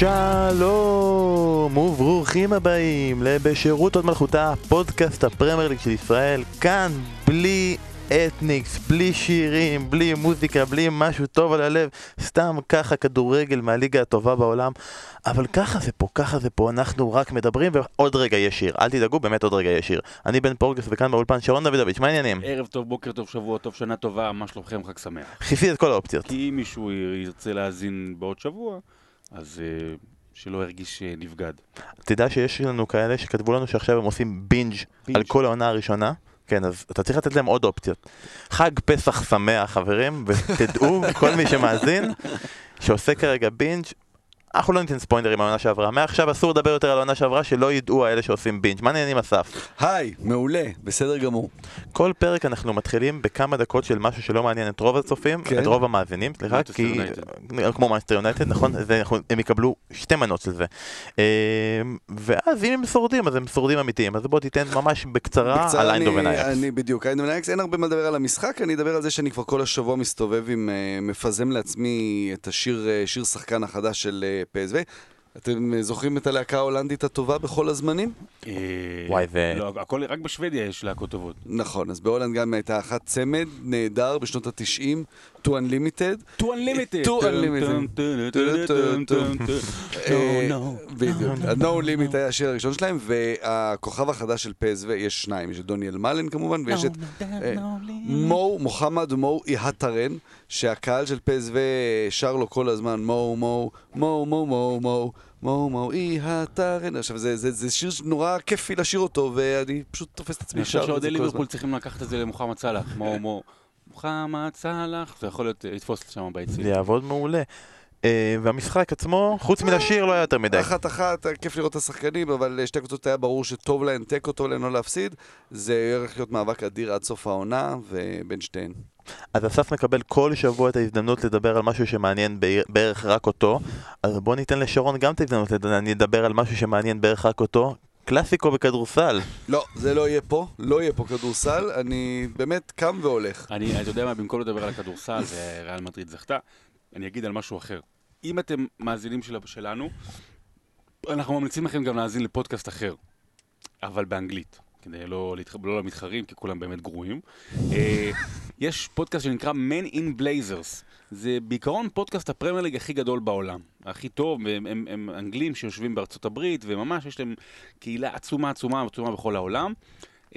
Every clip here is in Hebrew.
שלום וברוכים הבאים לבשירות עוד מלכותה, פודקאסט הפרמייר ליג של ישראל, כאן בלי אתניקס, בלי שירים, בלי מוזיקה, בלי משהו טוב על הלב, סתם ככה כדורגל מהליגה הטובה בעולם, אבל ככה זה פה, ככה זה פה, אנחנו רק מדברים ועוד רגע יש שיר, אל תדאגו, באמת עוד רגע יש שיר. אני בן פורגס וכאן באולפן שרון דוידוביץ', מה העניינים? ערב טוב, בוקר טוב, שבוע טוב, שנה טובה, מה שלומכם? חג שמח. חיפי את כל האופציות. כי אם מישהו ירצה להאזין בעוד שבוע, אז אה, שלא ירגיש אה, נבגד. תדע שיש לנו כאלה שכתבו לנו שעכשיו הם עושים בינג' בינג'. על כל העונה הראשונה. כן, אז אתה צריך לתת להם עוד אופציות. חג פסח שמח, חברים, ותדעו, כל מי שמאזין, שעושה כרגע בינג', אנחנו לא ניתן ספוילרים מהעונה שעברה. מעכשיו אסור לדבר יותר על העונה שעברה, שלא ידעו האלה שעושים בינג'. מה העניינים אסף? היי, מעולה, בסדר גמור. כל פרק אנחנו מתחילים בכמה דקות של משהו שלא מעניין את רוב הצופים, כן. את רוב המאזינים, סליחה, כי... יונייטד. כמו מנצ'סטר יונייטד, נכון? זה, אנחנו, הם יקבלו שתי מנות של זה. אה, ואז אם הם שורדים, אז הם שורדים אמיתיים. אז בוא תיתן ממש בקצרה בקצרה, על איינדובן אייקס. אני בדיוק, איינדובן אייקס, אין הרבה מה לדבר על המשחק, אני אדבר על זה שאני כבר כל השבוע מסתובב עם, אה, מפזם לעצמי את השיר, אה, שיר שחקן החדש של PSV. אתם זוכרים את הלהקה ההולנדית הטובה בכל הזמנים? אה, וואי, זה- לא, הכל, רק בשוודיה יש להקות טובות. נכון, אז בהולנד גם הייתה אחת צמד נהדר בשנות ה-90, To Unlimited. To Unlimited. To Unlimited. בדיוק. No Limit היה השיר הראשון שלהם, והכוכב החדש של פז, ויש שניים, יש את דוניאל מלן כמובן, ויש את אה, מו, מוחמד מו איהטרן, שהקהל של פז ושר לו כל הזמן מו, מו, מו, מו, מו, מו. מו מו אי הטרן. עכשיו, זה, זה, זה שיר נורא כיפי לשיר אותו, ואני פשוט תופס את עצמי שר. אני חושב שאוהדי ליברפול צריכים לקחת את זה למוחמד סאלח, מו מו. מוחמד סאלח, זה יכול להיות, אה, לתפוס שם ביציע. זה יעבוד מעולה. אה, והמשחק עצמו, חוץ מלשיר, לא היה יותר מדי. אחת אחת, כיף לראות את השחקנים, אבל שתי קבוצות היה ברור שטוב להן תיקו, טוב להן לא להפסיד. זה הולך להיות מאבק אדיר עד סוף העונה, ובין שתיהן. אז אסף מקבל כל שבוע את ההזדמנות לדבר על משהו שמעניין בערך רק אותו, אז בוא ניתן לשרון גם את ההזדמנות לד- אני אדבר על משהו שמעניין בערך רק אותו. קלאסיקו בכדורסל. לא, זה לא יהיה פה, לא יהיה פה כדורסל, אני באמת קם והולך. אני, אתה יודע מה, במקום לדבר על הכדורסל וריאל מדריד זכתה, אני אגיד על משהו אחר. אם אתם מאזינים של, שלנו, אנחנו ממליצים לכם גם להאזין לפודקאסט אחר, אבל באנגלית, כדי לא. לא למתחרים, כי כולם באמת גרועים. אה, יש פודקאסט שנקרא Men in Blazers. זה בעיקרון פודקאסט הפרמייר ליג הכי גדול בעולם. הכי טוב, הם, הם, הם אנגלים שיושבים בארצות הברית, וממש יש להם קהילה עצומה עצומה עצומה בכל העולם.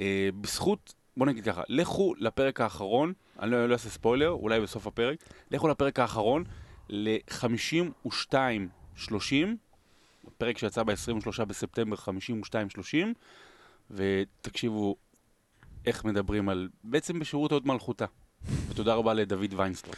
אה, בזכות, בוא נגיד ככה, לכו לפרק האחרון, אני לא, לא אעשה ספוילר, אולי בסוף הפרק, לכו לפרק האחרון ל-52-30, פרק שיצא ב-23 בספטמבר 52-30, ותקשיבו איך מדברים על, בעצם בשירות עוד מלכותה. ותודה רבה לדוד ויינסטרוק.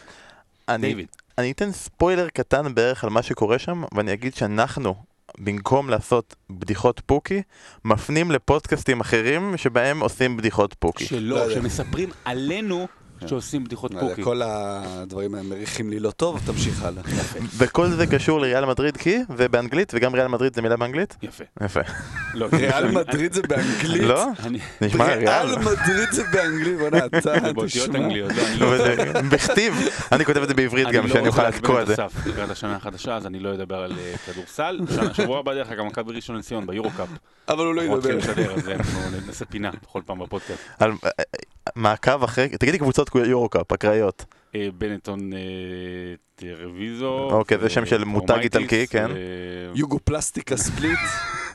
אני, דיוויד. אני אתן ספוילר קטן בערך על מה שקורה שם, ואני אגיד שאנחנו, במקום לעשות בדיחות פוקי, מפנים לפודקאסטים אחרים שבהם עושים בדיחות פוקי. לא שלא, יודע. שמספרים עלינו שעושים בדיחות לא פוקי. כל הדברים האלה מריחים לי לא טוב, תמשיך הלאה. וכל זה קשור לריאל מדריד כי זה באנגלית, וגם ריאל מדריד זה מילה באנגלית? יפה. יפה. לא, ריאל אני- מדריד זה באנגלית? לא? אני... נשמע ריאל. ריאל מדריד זה באנגלית, בוא'נה, אתה זה באותיות תשמע. אנגליות, לא, אני לא... בכתיב, אני כותב את זה בעברית אני גם, לא שאני אוכל רוצה לתקוע את זה. את אסף לקראת השנה החדשה, אז אני לא אדבר על אה, כדורסל. שבוע הבא דרך אגב, מכבי ראשון לציון ביורו-קאפ. אבל הוא לא ידבר. אנחנו נעשה פינה בכל פעם בפודקאסט. על- מעקב אחרי, תגידו קבוצות יורו-קאפ, אקראיות. אה, בנטון אה, טרוויזו. אוקיי, זה שם של אה, מותג פור מייטיס, איטלקי, כן. יוגו פלסטיקה ספליט.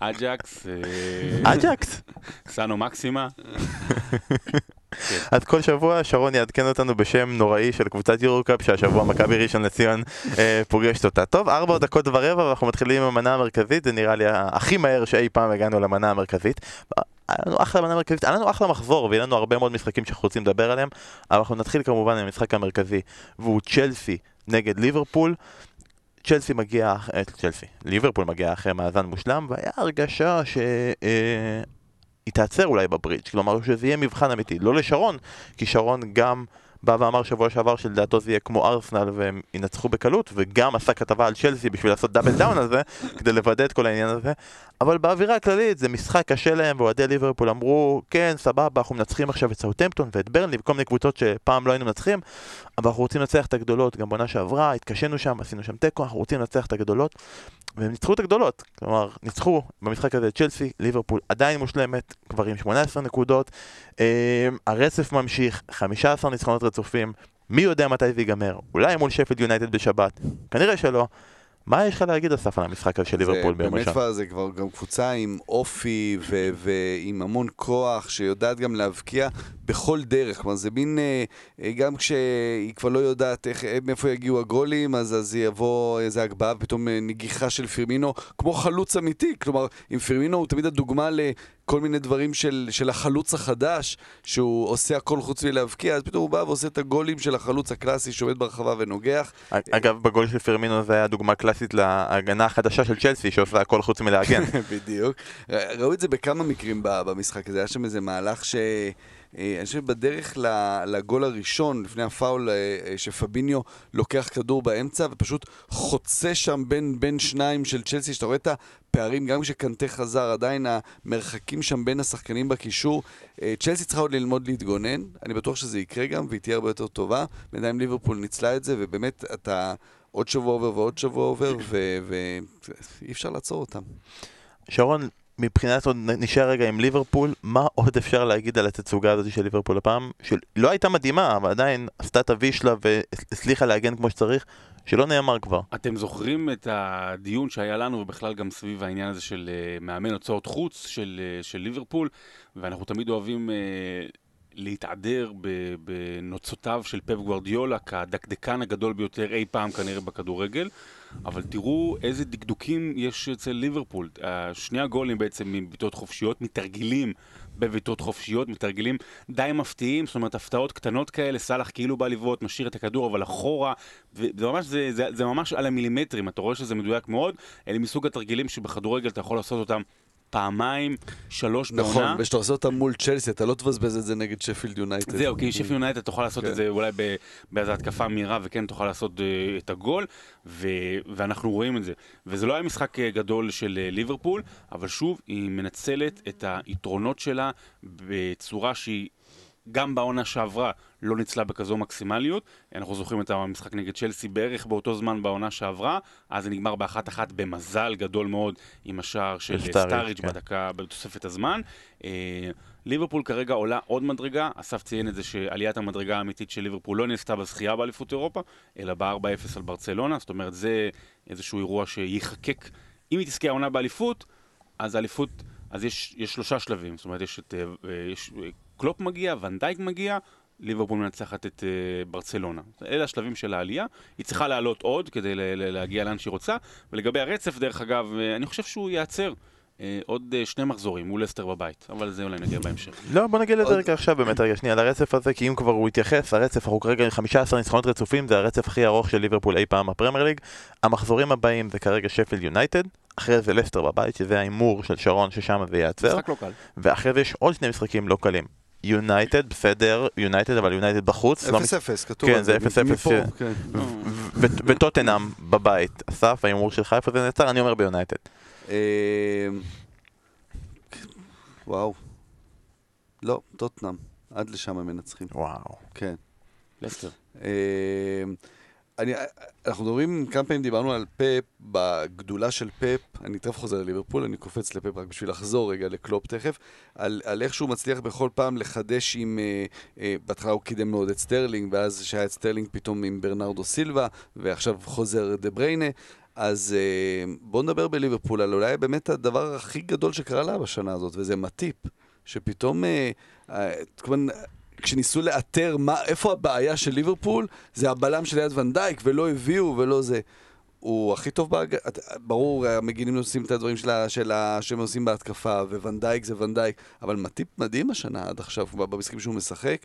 אג'קס, אה, אג'קס. סאנו מקסימה. אז כל שבוע שרון יעדכן אותנו בשם נוראי של קבוצת יורו-קאפ שהשבוע מכבי ראשון לציון אה, פוגשת אותה. טוב, ארבע דקות ורבע ואנחנו מתחילים עם המנה המרכזית, זה נראה לי הכי מהר שאי פעם הגענו למנה המרכזית. היה לנו אחלה מנה מרכזית, היה לנו אחלה מחזור ויהיה לנו הרבה מאוד משחקים שאנחנו רוצים לדבר עליהם, אבל אנחנו נתחיל כמובן עם המשחק המרכזי, והוא צ'לסי נגד ליברפול. צ'לסי מגיע, אה, צ'לסי, ליברפול מגיע אחרי מאזן מושלם, והיה הרגשה ש... אה, היא תעצר אולי בברידג', כלומר שזה יהיה מבחן אמיתי, לא לשרון, כי שרון גם בא ואמר שבוע שעבר שלדעתו זה יהיה כמו ארסנל והם ינצחו בקלות, וגם עשה כתבה על צ'לסי בשביל לעשות double down על זה, כדי לוודא את כל העניין הזה. אבל באווירה הכללית זה משחק קשה להם, ואוהדי ליברפול אמרו, כן, סבבה, אנחנו מנצחים עכשיו את סאוטמפטון ואת ברנלי וכל מיני קבוצות שפעם לא היינו מנצחים, אבל אנחנו רוצים לנצח את הגדולות, גם בעונה שעברה, התקשינו שם, עשינו שם תיקו, אנחנו רוצים לנצח את הגדולות, והם ניצחו את הגדולות, כלומר, ניצחו במשחק הזה את צ'לסי, ליברפול עדיין מושלמת, כבר עם 18 נקודות, אה, הרצף ממשיך, 15 ניצחונות רצופים, מי יודע מתי זה ייגמר, אולי מול שפילד יונייטד בשבת, כנראה שלא. מה יש לך להגיד אסף על המשחק הזה של ליברפול ביום באמת ראשון? כבר, זה כבר גם קבוצה עם אופי ו- ועם המון כוח, שיודעת גם להבקיע בכל דרך. כלומר, זה מין, אה, אה, גם כשהיא כבר לא יודעת איך, אה, מאיפה יגיעו הגולים, אז, אז יבוא איזה הגבהה, ופתאום אה, נגיחה של פירמינו, כמו חלוץ אמיתי. כלומר, עם פירמינו הוא תמיד הדוגמה לכל מיני דברים של, של החלוץ החדש, שהוא עושה הכל חוץ מלהבקיע, אז פתאום הוא בא ועושה את הגולים של החלוץ הקלאסי שעומד ברחבה ונוגח. אגב, בגול של פרמינו זה היה דוגמה קלאסית להגנה החדשה של צ'לסי, שעושה הכל חוץ מלהגן. בדיוק. ראו את זה בכמה מקרים במשחק הזה, היה שם איזה מהלך ש... אה, אני חושב בדרך לגול הראשון, לפני הפאול, אה, אה, שפביניו לוקח כדור באמצע ופשוט חוצה שם בין, בין שניים של צ'לסי, שאתה רואה את הפערים, גם כשקנטה חזר, עדיין המרחקים שם בין השחקנים בקישור. צ'לסי צריכה עוד ללמוד להתגונן, אני בטוח שזה יקרה גם, והיא תהיה הרבה יותר טובה. בינתיים ליברפול ניצלה את זה, ובאמת אתה... עוד שבוע עובר ועוד שבוע עובר, ואי אפשר לעצור אותם. שרון, מבחינת עוד נשאר רגע עם ליברפול, מה עוד אפשר להגיד על התצוגה הזאת של ליברפול הפעם? שלא הייתה מדהימה, אבל עדיין עשתה את הוי שלה והצליחה להגן כמו שצריך, שלא נאמר כבר. אתם זוכרים את הדיון שהיה לנו, ובכלל גם סביב העניין הזה של uh, מאמן הוצאות חוץ של, uh, של ליברפול, ואנחנו תמיד אוהבים uh, להתעדר בנוצותיו של פפ גוורדיולה כדקדקן הגדול ביותר אי פעם כנראה בכדורגל, אבל תראו איזה דקדוקים יש אצל ליברפול. שני הגולים בעצם מבעיטות חופשיות, מתרגילים בבעיטות חופשיות, מתרגילים די מפתיעים, זאת אומרת הפתעות קטנות כאלה, סאלח כאילו בא לבעוט, משאיר את הכדור אבל אחורה, וזה ממש, זה, זה, זה ממש על המילימטרים, אתה רואה שזה מדויק מאוד, אלה מסוג התרגילים שבכדורגל אתה יכול לעשות אותם פעמיים, שלוש בעונה. נכון, וכשאתה עושה אותם מול צ'לסי, אתה לא תבזבז את זה נגד שפילד יונייטד. זהו, כי שפי יונייטד תוכל לעשות כן. את זה אולי באיזו התקפה מהירה, וכן תוכל לעשות אה, את הגול, ואנחנו רואים את זה. וזה לא היה משחק אה, גדול של אה, ליברפול, אבל שוב, היא מנצלת את היתרונות שלה בצורה שהיא... גם בעונה שעברה לא ניצלה בכזו מקסימליות. אנחנו זוכרים את המשחק נגד צ'לסי בערך באותו זמן בעונה שעברה, אז זה נגמר באחת אחת במזל גדול מאוד עם השער של סטאריג' כן. בדקה, בתוספת הזמן. אה, ליברפול כרגע עולה עוד מדרגה, אסף ציין את זה שעליית המדרגה האמיתית של ליברפול לא נעשתה בזכייה באליפות אירופה, אלא ב-4-0 על ברצלונה, זאת אומרת זה איזשהו אירוע שייחקק. אם היא תזכה העונה באליפות, אז האליפות, אז יש, יש שלושה שלבים, זאת אומרת יש את, אה, יש, אה, קלופ מגיע, ואן דייק מגיע, ליברפול מנצחת את אה, ברצלונה. אלה השלבים של העלייה, היא צריכה לעלות עוד כדי ל- ל- להגיע לאן שהיא רוצה, ולגבי הרצף, דרך אגב, אה, אני חושב שהוא ייעצר. אה, עוד אה, שני מחזורים מול לסטר בבית, אבל לזה אולי נגיע בהמשך. לא, בוא נגיד לזה רגע עכשיו באמת, רגע שנייה, לרצף הזה, כי אם כבר הוא התייחס, הרצף, אנחנו כרגע עם 15 ניצחונות רצופים, זה הרצף הכי ארוך של ליברפול אי פעם בפרמייר ליג. המחזורים הבאים זה כרגע שפילד יונייטד, אחרי זה לסטר בבית, שזה ההימור של שרון ששם זה ייעצר, משחק לא קל. ואחרי זה יש עוד שני משחקים לא קלים. יונייטד, בסדר, יונייטד, אבל יונייטד בחוץ. לא 0-0, כתוב כן, זה. זה 0-0, מפה, כן. כן. ו- ו- וטוטנאם בבית. אסף, ההימור שלך איפה זה נעצר? אני אומר ביונייטד. אה, וואו. לא, טוטנאם. עד לשם הם מנצחים. וואו. כן. לסטר. אני, אנחנו מדברים, כמה פעמים דיברנו על פפ, בגדולה של פפ, אני תכף חוזר לליברפול, אני קופץ לפפ רק בשביל לחזור רגע לקלופ תכף, על, על איך שהוא מצליח בכל פעם לחדש עם, אה, אה, בהתחלה הוא קידם מאוד את סטרלינג, ואז שהיה את סטרלינג פתאום עם ברנרדו סילבה, ועכשיו חוזר דה בריינה. אז אה, בואו נדבר בליברפול על אולי באמת הדבר הכי גדול שקרה לה בשנה הזאת, וזה מאטיפ, שפתאום, אה, אה, כמובן, כשניסו לאתר מה, איפה הבעיה של ליברפול, זה הבלם שליד ואן דייק, ולא הביאו ולא זה. הוא הכי טוב בהג... ברור, המגינים עושים את הדברים שלה, שלה, שהם עושים בהתקפה, וואן דייק זה ואן דייק, אבל מאטיפ מדהים השנה עד עכשיו, במשחקים שהוא משחק.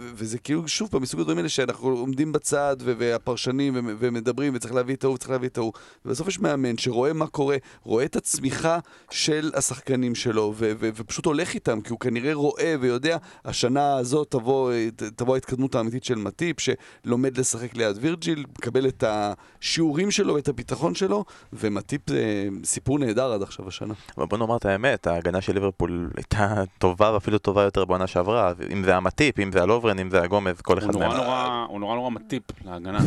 וזה כאילו, שוב פעם, מסוג הדברים האלה שאנחנו עומדים בצד, והפרשנים, ומדברים, וצריך להביא את ההוא, וצריך להביא את ההוא. ובסוף יש מאמן שרואה מה קורה, רואה את הצמיחה של השחקנים שלו, ופשוט הולך איתם, כי הוא כנראה רואה ויודע, השנה הזאת תבוא, תבוא ההתקדמות האמיתית של מאטיפ, שלומד לשחק ליד וירג'יל, מקבל את השיעורים שלו ואת הביטחון שלו, ומאטיפ זה סיפור נהדר עד עכשיו השנה. אבל בוא נאמר את האמת, ההגנה של ליברפול הייתה טובה ואפילו טובה יותר בעונה שעברה, אם זה המאטיפ, אם זה הלוברן, אם זה הגומז, כל אחד מהם. הוא נורא נורא מטיפ להגנה.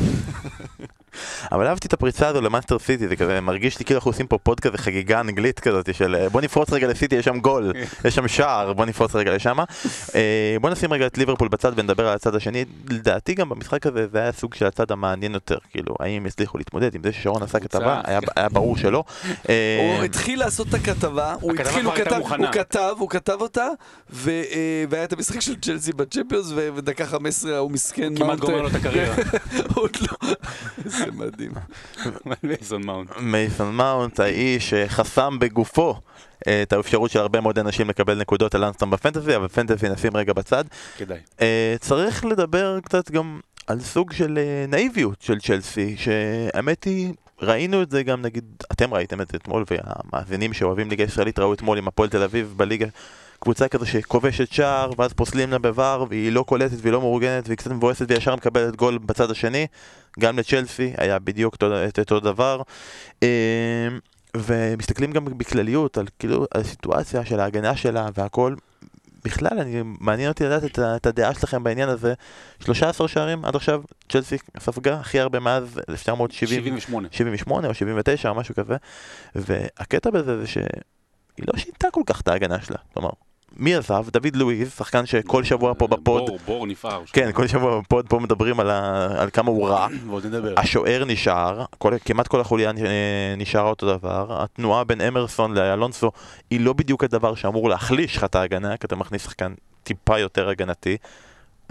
אבל אהבתי את הפריצה הזו למנצ'סטר סיטי, זה כזה מרגיש לי כאילו אנחנו עושים פה פוד כזה חגיגה אנגלית כזאת של בוא נפרוץ רגע לסיטי, יש שם גול, יש שם שער, בוא נפרוץ רגע לשם. אה, בוא נשים רגע את ליברפול בצד ונדבר על הצד השני. לדעתי גם במשחק הזה זה היה סוג של הצד המעניין יותר, כאילו, האם יצליחו להתמודד עם זה ששרון עשה כתבה, היה- ברור שלא. אה, הוא התחיל לעשות את הכתבה, הוא התחיל, הוא כתב. הוא כתב, הוא כתב אותה, אה, והיה את המשחק של צ'לסי בצ'מפיונס, ודקה 15 הוא מסכן, כמעט גומר לו את הקריירה. זה מדהים. מייסון מאונט. מייסון מאונט, האיש שחסם בגופו אה, את האפשרות של הרבה מאוד אנשים לקבל נקודות על אנסטון בפנטזי, אבל פנטזי נשים רגע בצד. כדאי. אה, צריך לדבר קצת גם על סוג של אה, נאיביות של צ'לסי, שהאמת היא, ראינו את זה גם נגיד, אתם ראיתם את זה אתמול, והמאזינים שאוהבים ליגה ישראלית ראו אתמול עם הפועל תל אביב בליגה. קבוצה כזו שכובשת שער, ואז פוסלים לה בVAR, והיא לא קולטת והיא לא מאורגנת, והיא קצת מבואסת וישר מקבלת גול בצד השני. גם לצ'לסי היה בדיוק את אותו דבר. אה, ומסתכלים גם בכלליות על כאילו על הסיטואציה של ההגנה שלה והכל. בכלל, אני, מעניין אותי לדעת את, את הדעה שלכם בעניין הזה. 13 שערים עד עכשיו, צ'לסי ספגה הכי הרבה מאז 1970. 78. 78 או 79 או משהו כזה, והקטע בזה זה שהיא לא שינתה כל כך את ההגנה שלה. כלומר, מי עזב? דוד לואיז, שחקן שכל שבוע פה בפוד, בור, בור נפער. כן, כל שבוע בפוד פה מדברים על, ה... על כמה הוא רע. ועוד נדבר. השוער נשאר, כל, כמעט כל החוליה נשארה אותו דבר, התנועה בין אמרסון לאלונסו היא לא בדיוק הדבר שאמור להחליש לך את ההגנה, כי אתה מכניס שחקן טיפה יותר הגנתי.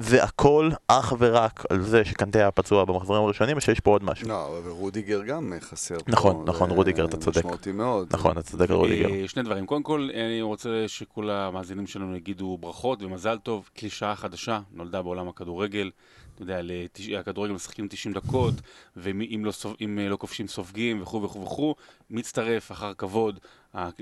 זה הכל אך ורק על זה שקנטה היה פצוע במחזורים הראשונים, או שיש פה עוד משהו. לא, אבל רודיגר גם חסר. פה, נכון, נכון, רודיגר, אתה צודק. משמעותי מאוד. נכון, אתה צודק על רודיגר. אה, שני דברים. קודם כל, אני רוצה שכל המאזינים שלנו יגידו ברכות ומזל טוב. קלישאה חדשה, נולדה בעולם הכדורגל. אתה יודע, לתש- הכדורגל משחקים 90 דקות, ואם לא, אה, לא כובשים סופגים וכו' וכו' וכו'. מצטרף אחר כבוד,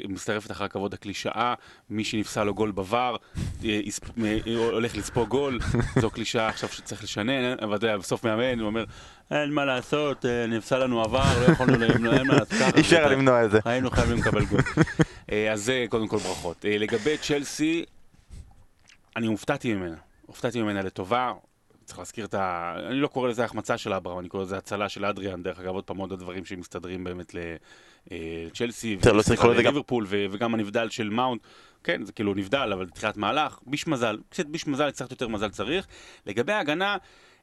מצטרפת אחר כבוד הקלישאה, מי שנפסל לו גול בVAR, אה, אה, הולך לצפות גול, זו קלישאה עכשיו שצריך לשנן, אבל אתה יודע, בסוף מאמן, הוא אומר, אין מה לעשות, אה, נפסל לנו עבר, לא יכולנו, ל- אין מה לעשות. אי אפשר למנוע את זה. היינו חייבים לקבל גול. אז זה קודם כל ברכות. לגבי צ'לסי, אני הופתעתי ממנה. הופתעתי ממנה לטובה. צריך להזכיר את ה... אני לא קורא לזה החמצה של אברהם, אני קורא לזה הצלה של אדריאן. דרך אגב, עוד פעם עוד הדברים שמסתדרים באמת לצ'לסי. בסדר, לא צריך לקרוא לזה גם- ליברפול, ו- וגם הנבדל של מאונט. כן, זה כאילו נבדל, אבל תחילת מהלך. ביש מזל. קצת ביש מזל, קצת יותר מזל צריך. לגבי ההגנה,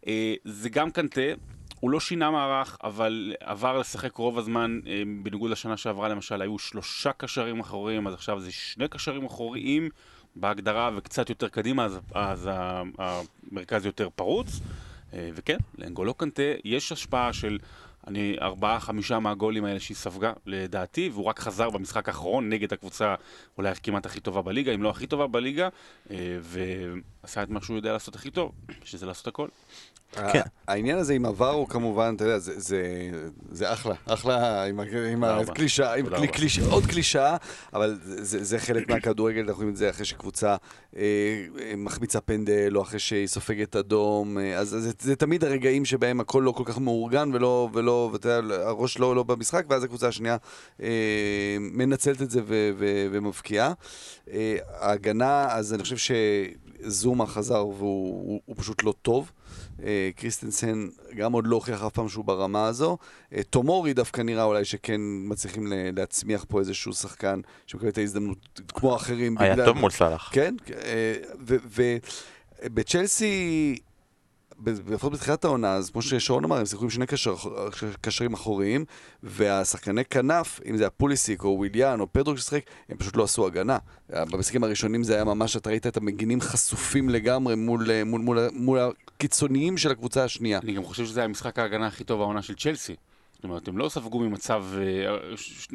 אה, זה גם קנטה. הוא לא שינה מערך, אבל עבר לשחק רוב הזמן, אה, בניגוד לשנה שעברה למשל, היו שלושה קשרים אחוריים, אז עכשיו זה שני קשרים אחוריים בהגדרה וקצת יותר קדימה, אז, אז המרכז יותר פרוץ. אה, וכן, לאנגולו קנטה יש השפעה של אני, ארבעה, חמישה מהגולים האלה שהיא ספגה, לדעתי, והוא רק חזר במשחק האחרון נגד הקבוצה אולי כמעט הכי טובה בליגה, אם לא הכי טובה בליגה, אה, ועשה את מה שהוא יודע לעשות הכי טוב, שזה לעשות הכל. כן. העניין הזה עם עבר הוא כמובן, אתה יודע, זה, זה, זה אחלה, אחלה עם, עם. הקלישאה, עם קלי. קליש, עוד קלישאה, אבל זה, זה חלק מהכדורגל, אנחנו רואים את זה אחרי שקבוצה אה, אה, מחמיצה פנדל, או אחרי שהיא סופגת אדום, אה, אז זה, זה תמיד הרגעים שבהם הכל לא כל כך מאורגן, ולא, ולא, ואתה יודע, הראש לא, לא במשחק, ואז הקבוצה השנייה אה, מנצלת את זה ו, ו, ומבקיעה. אה, ההגנה, אז אני חושב שזומה חזר והוא הוא, הוא פשוט לא טוב. אה, קריסטנסן גם עוד לא הוכיח אף פעם שהוא ברמה הזו. אה, תומורי דווקא נראה אולי שכן מצליחים להצמיח פה איזשהו שחקן שמקבל את ההזדמנות כמו אחרים. היה בגלל- טוב מול סאלח. כן, ובצ'לסי, לפחות בתחילת העונה, אז כמו ששרון אמר, הם שיחקו עם שני קשר, קשרים אחוריים, והשחקני כנף, אם זה הפוליסיק או וויליאן או פדרו ששיחק, הם פשוט לא עשו הגנה. במשחקים הראשונים זה היה ממש, אתה ראית את המגינים חשופים לגמרי מול, מול, מול, מול הקיצוניים של הקבוצה השנייה. אני גם חושב שזה המשחק ההגנה הכי טוב העונה של צ'לסי. אומרת, הם לא ספגו ממצב, אה,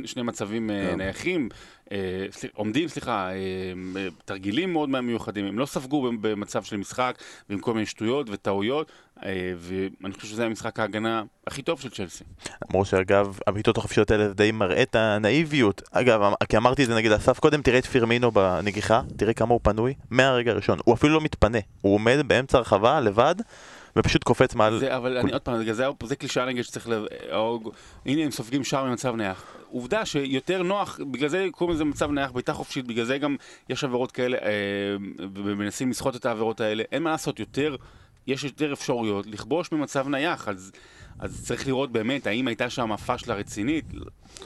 שני מצבים אה, כן. נייחים, אה, עומדים, סליחה, תרגילים מאוד מיוחדים, הם לא ספגו במ- במצב של משחק, ועם כל מיני שטויות וטעויות, ואני חושב שזה המשחק ההגנה הכי טוב של צ'לסי. למרות שאגב, הבעיטות החופשיות האלה די מראה את הנאיביות. אגב, אמ- כי אמרתי את זה נגיד אסף קודם, תראה את פירמינו בנגיחה, תראה כמה הוא פנוי, מהרגע הראשון. הוא אפילו לא מתפנה, הוא עומד באמצע הרחבה לבד, ופשוט קופץ מעל... זה, אבל אני עוד פעם, זה זה קלישאה נגיד שצריך ל... או- הנה הם סופגים שער ממצב נייח. עובדה שיותר נוח, בגלל זה קוראים לזה מצב נייח, בעיטה חופשית, בגלל זה גם יש עבירות כאלה, אה, ומנסים לסחוט את העבירות האלה. אין מה לעשות, יותר, יש יותר אפשרויות לכבוש ממצב נייח, אז, אז צריך לראות באמת האם הייתה שם פאשלה רצינית.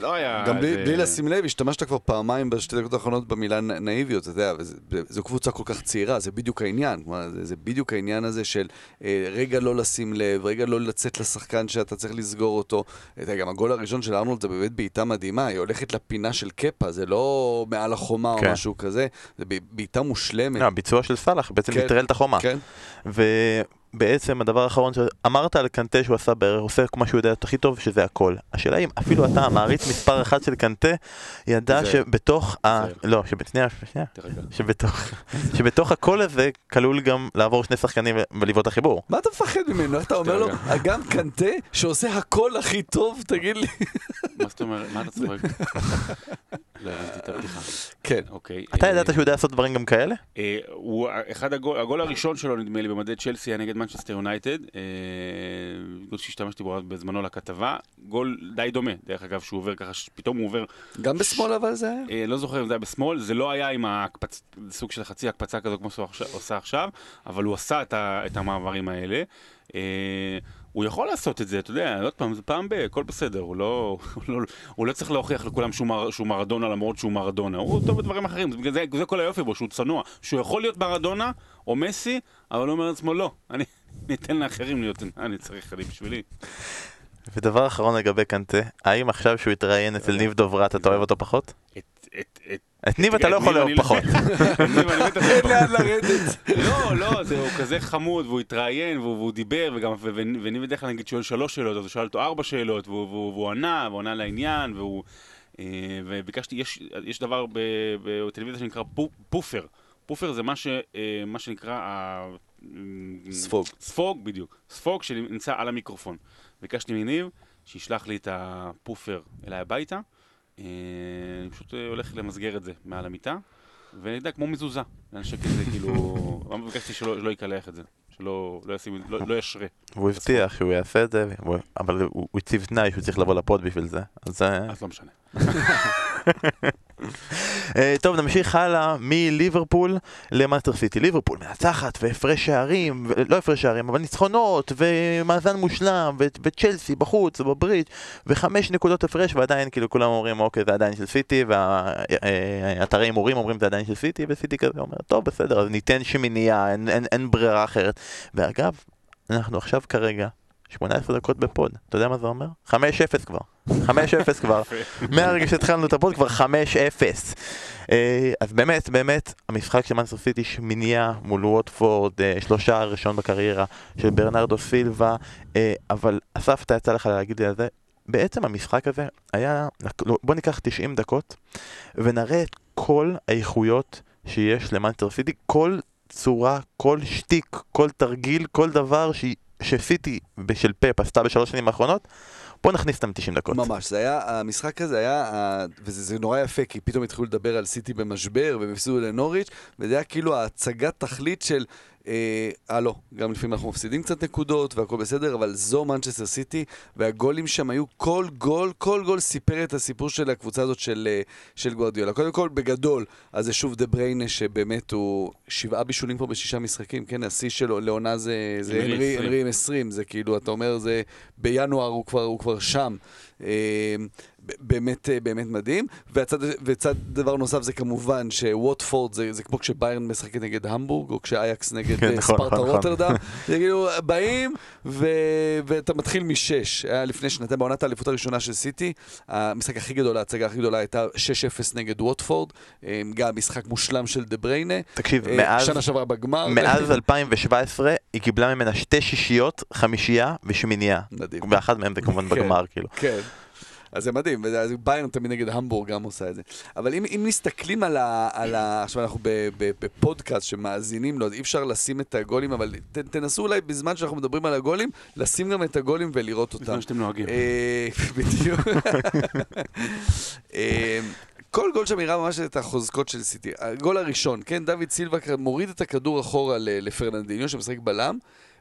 לא היה... גם בלי, זה- בלי לשים לב, השתמשת כבר פעמיים בשתי דקות האחרונות במילה נאיביות, אתה יודע, זו קבוצה כל כך צעירה, זה בדיוק העניין. כלומר, זה, זה בדיוק העניין הזה של אה, רגע לא לשים לב, רגע לא לצאת לשחקן שאתה צריך לסגור אותו. אתה יודע, גם הגול הראשון של ארנולד זה באמת בעיטה מדהימה, היא הולכת לפינה של קפה, זה לא מעל החומה כן. או משהו כזה, זה בעיטה מושלמת. לא, הביצוע של סאלח בעצם כן, נטרל את החומה. כן, ובעצם הדבר האחרון שאמרת על קנטה שהוא עשה בערך, עושה כמו שהוא יודע הכי טוב, שזה הכל. השאלה אם אפילו אתה, המעריץ מספר אחת של קנטה, ידע שבתוך ה... לא, שנייה, שנייה. שבתוך, שבתוך הקול הזה כלול גם לעבור שני שחקנים ולבעוט החיבור. מה אתה מפחד ממנו? אתה אומר לו, אגם קנטה שעושה הכל הכי טוב, תגיד לי. מה זאת אומרת? מה אתה צוחק? לא הבנתי את הפתיחה. כן. אוקיי. אתה אה, ידעת שהוא יודע לעשות דברים גם כאלה? אה, הוא, אחד הגול, הגול הראשון שלו נדמה לי במדי צ'לסי היה נגד מנצ'סטר יונייטד, אה, גול שהשתמשתי בו בזמנו לכתבה, גול די דומה, דרך אגב, שהוא עובר ככה, פתאום הוא עובר, גם בשמאל אבל זה היה? לא זוכר אם זה היה בשמאל, זה לא היה עם. סוג של חצי הקפצה כזו כמו שהוא עושה עכשיו, אבל הוא עשה את המעברים האלה. הוא יכול לעשות את זה, אתה יודע, עוד פעם, זה פעם ב... הכל בסדר, הוא לא, הוא לא, הוא לא צריך להוכיח לכולם שהוא, מר, שהוא מרדונה למרות שהוא מרדונה, הוא טוב בדברים אחרים, זה, זה, זה כל היופי בו, שהוא צנוע, שהוא יכול להיות מרדונה או מסי, אבל הוא אומר לעצמו לא, אני ניתן לאחרים להיות, אני צריך, אני בשבילי. ודבר אחרון לגבי קנטה, האם עכשיו שהוא התראיין אצל ניב דוברת אתה אוהב אותו פחות? את, את, את, את ניב אתה לא יכול לאהוב אני פחות. מת אין. לאן לרדת. לא, לא, זה, הוא כזה חמוד, והוא התראיין, והוא, דיבר, וניב בדרך כלל נגיד שואל שלוש שאלות, אז הוא שאל אותו ארבע שאלות, והוא, ענה, והוא ענה לעניין, והוא... אה, וביקשתי, יש, יש דבר ב- בטלוויזיה שנקרא פו, פופר. פופר זה מה, ש, אה, מה שנקרא... ספוג. ספוג, בדיוק. ספוג שנמצא על המיקרופון. ביקשתי מניב שישלח לי את הפופר אליי הביתה. אה, אני פשוט אה, הולך למסגר את זה מעל המיטה, ואני יודע, כמו מזוזה. לנשק את זה, כאילו... לא שלא שלא יקלח את זה. שלא לא ישים, לא, לא ישרה. והוא הבטיח שהוא יעשה את זה, אבל הוא הציב תנאי שהוא צריך לבוא לפוד בשביל זה. אז אה, אז לא משנה. אה, טוב, נמשיך הלאה מליברפול למנצ'סטר סיטי. ליברפול מנצחת והפרש שערים, לא הפרש שערים, אבל ניצחונות, ומאזן מושלם, וצ'לסי בחוץ, ובברידג', וחמש נקודות הפרש, ועדיין כאילו כולם אומרים, אוקיי, זה עדיין של סיטי, והאתרי הימורים אומרים, זה עדיין של סיטי, וסיטי כזה אומר, טוב, בסדר, אז ניתן שמינייה, אין, אין, אין ברירה אחרת. ואגב, אנחנו עכשיו כרגע 18 דקות בפוד, אתה יודע מה זה אומר? 5-0 כבר. 5-0 כבר. מהרגע שהתחלנו את הפוד כבר 5-0. אה, אז באמת, באמת, המשחק של מנצ'סטר סיטי שמיניה מול ווטפורד, אה, שלושער ראשון בקריירה של ברנרדו סילבה, אה, אבל אסף, אתה יצא לך להגיד לי על זה, בעצם המשחק הזה היה, בוא ניקח 90 דקות ונראה את כל האיכויות שיש למנסטר סיטי, כל צורה, כל שטיק, כל תרגיל, כל דבר ש... שסיטי של פפ עשתה בשלוש שנים האחרונות, בוא נכניס אותם 90 דקות. ממש, זה היה, המשחק הזה היה, וזה זה נורא יפה, כי פתאום התחילו לדבר על סיטי במשבר, והם הפסידו לנוריץ', וזה היה כאילו ההצגת תכלית של, אה, אה לא, גם לפעמים אנחנו מפסידים קצת נקודות והכל בסדר, אבל זו מנצ'סטר סיטי, והגולים שם היו, כל גול, כל גול סיפר את הסיפור של הקבוצה הזאת של, אה, של גוארדיולה. קודם כל, בגדול, אז זה שוב דה בריינה, שבאמת הוא שבעה בישולים פה בשישה משחקים, כן, השיא שלו לעונה זה, זה הנרי הנרי, 20. הנרי עם 20, זה כאילו, אתה אומר, זה בינואר הוא כבר, הוא כבר שם. אה, באמת, אה, באמת מדהים. והצד, וצד דבר נוסף זה כמובן שווטפורד זה, זה כמו כשביירן משחקת נגד המבורג, או כשאייקס נגד כן, אה, נכון, ספרטה נכון, נכון. רוטרדם. זה כאילו, באים ו, ואתה מתחיל משש. היה לפני שנתיים בעונת האליפות הראשונה של סיטי, המשחק הכי גדול, ההצגה הכי גדולה הייתה 6-0 נגד ווטפורד. גם משחק מושלם של דה בריינה. תקשיב, אה, מאז... שנה שעברה בגמר. מאז 2017 היא קיבלה ממנה שתי שישיות, חמישייה ושמינייה. מדהים. ואחת מהם זה כמובן כן. בגמר, כאילו. כן. אז זה מדהים, ביירן תמיד נגד המבורג גם עושה את זה. אבל אם, אם מסתכלים על ה... על ה עכשיו אנחנו בפודקאסט שמאזינים לו, אי אפשר לשים את הגולים, אבל ת, תנסו אולי בזמן שאנחנו מדברים על הגולים, לשים גם את הגולים ולראות אותם. לפני שאתם נוהגים. אה, בדיוק. אה, כל גול שם הראה ממש את החוזקות של סיטי. הגול הראשון, כן, דוד סילבה מוריד את הכדור אחורה לפרננדיניו שמשחק בלם,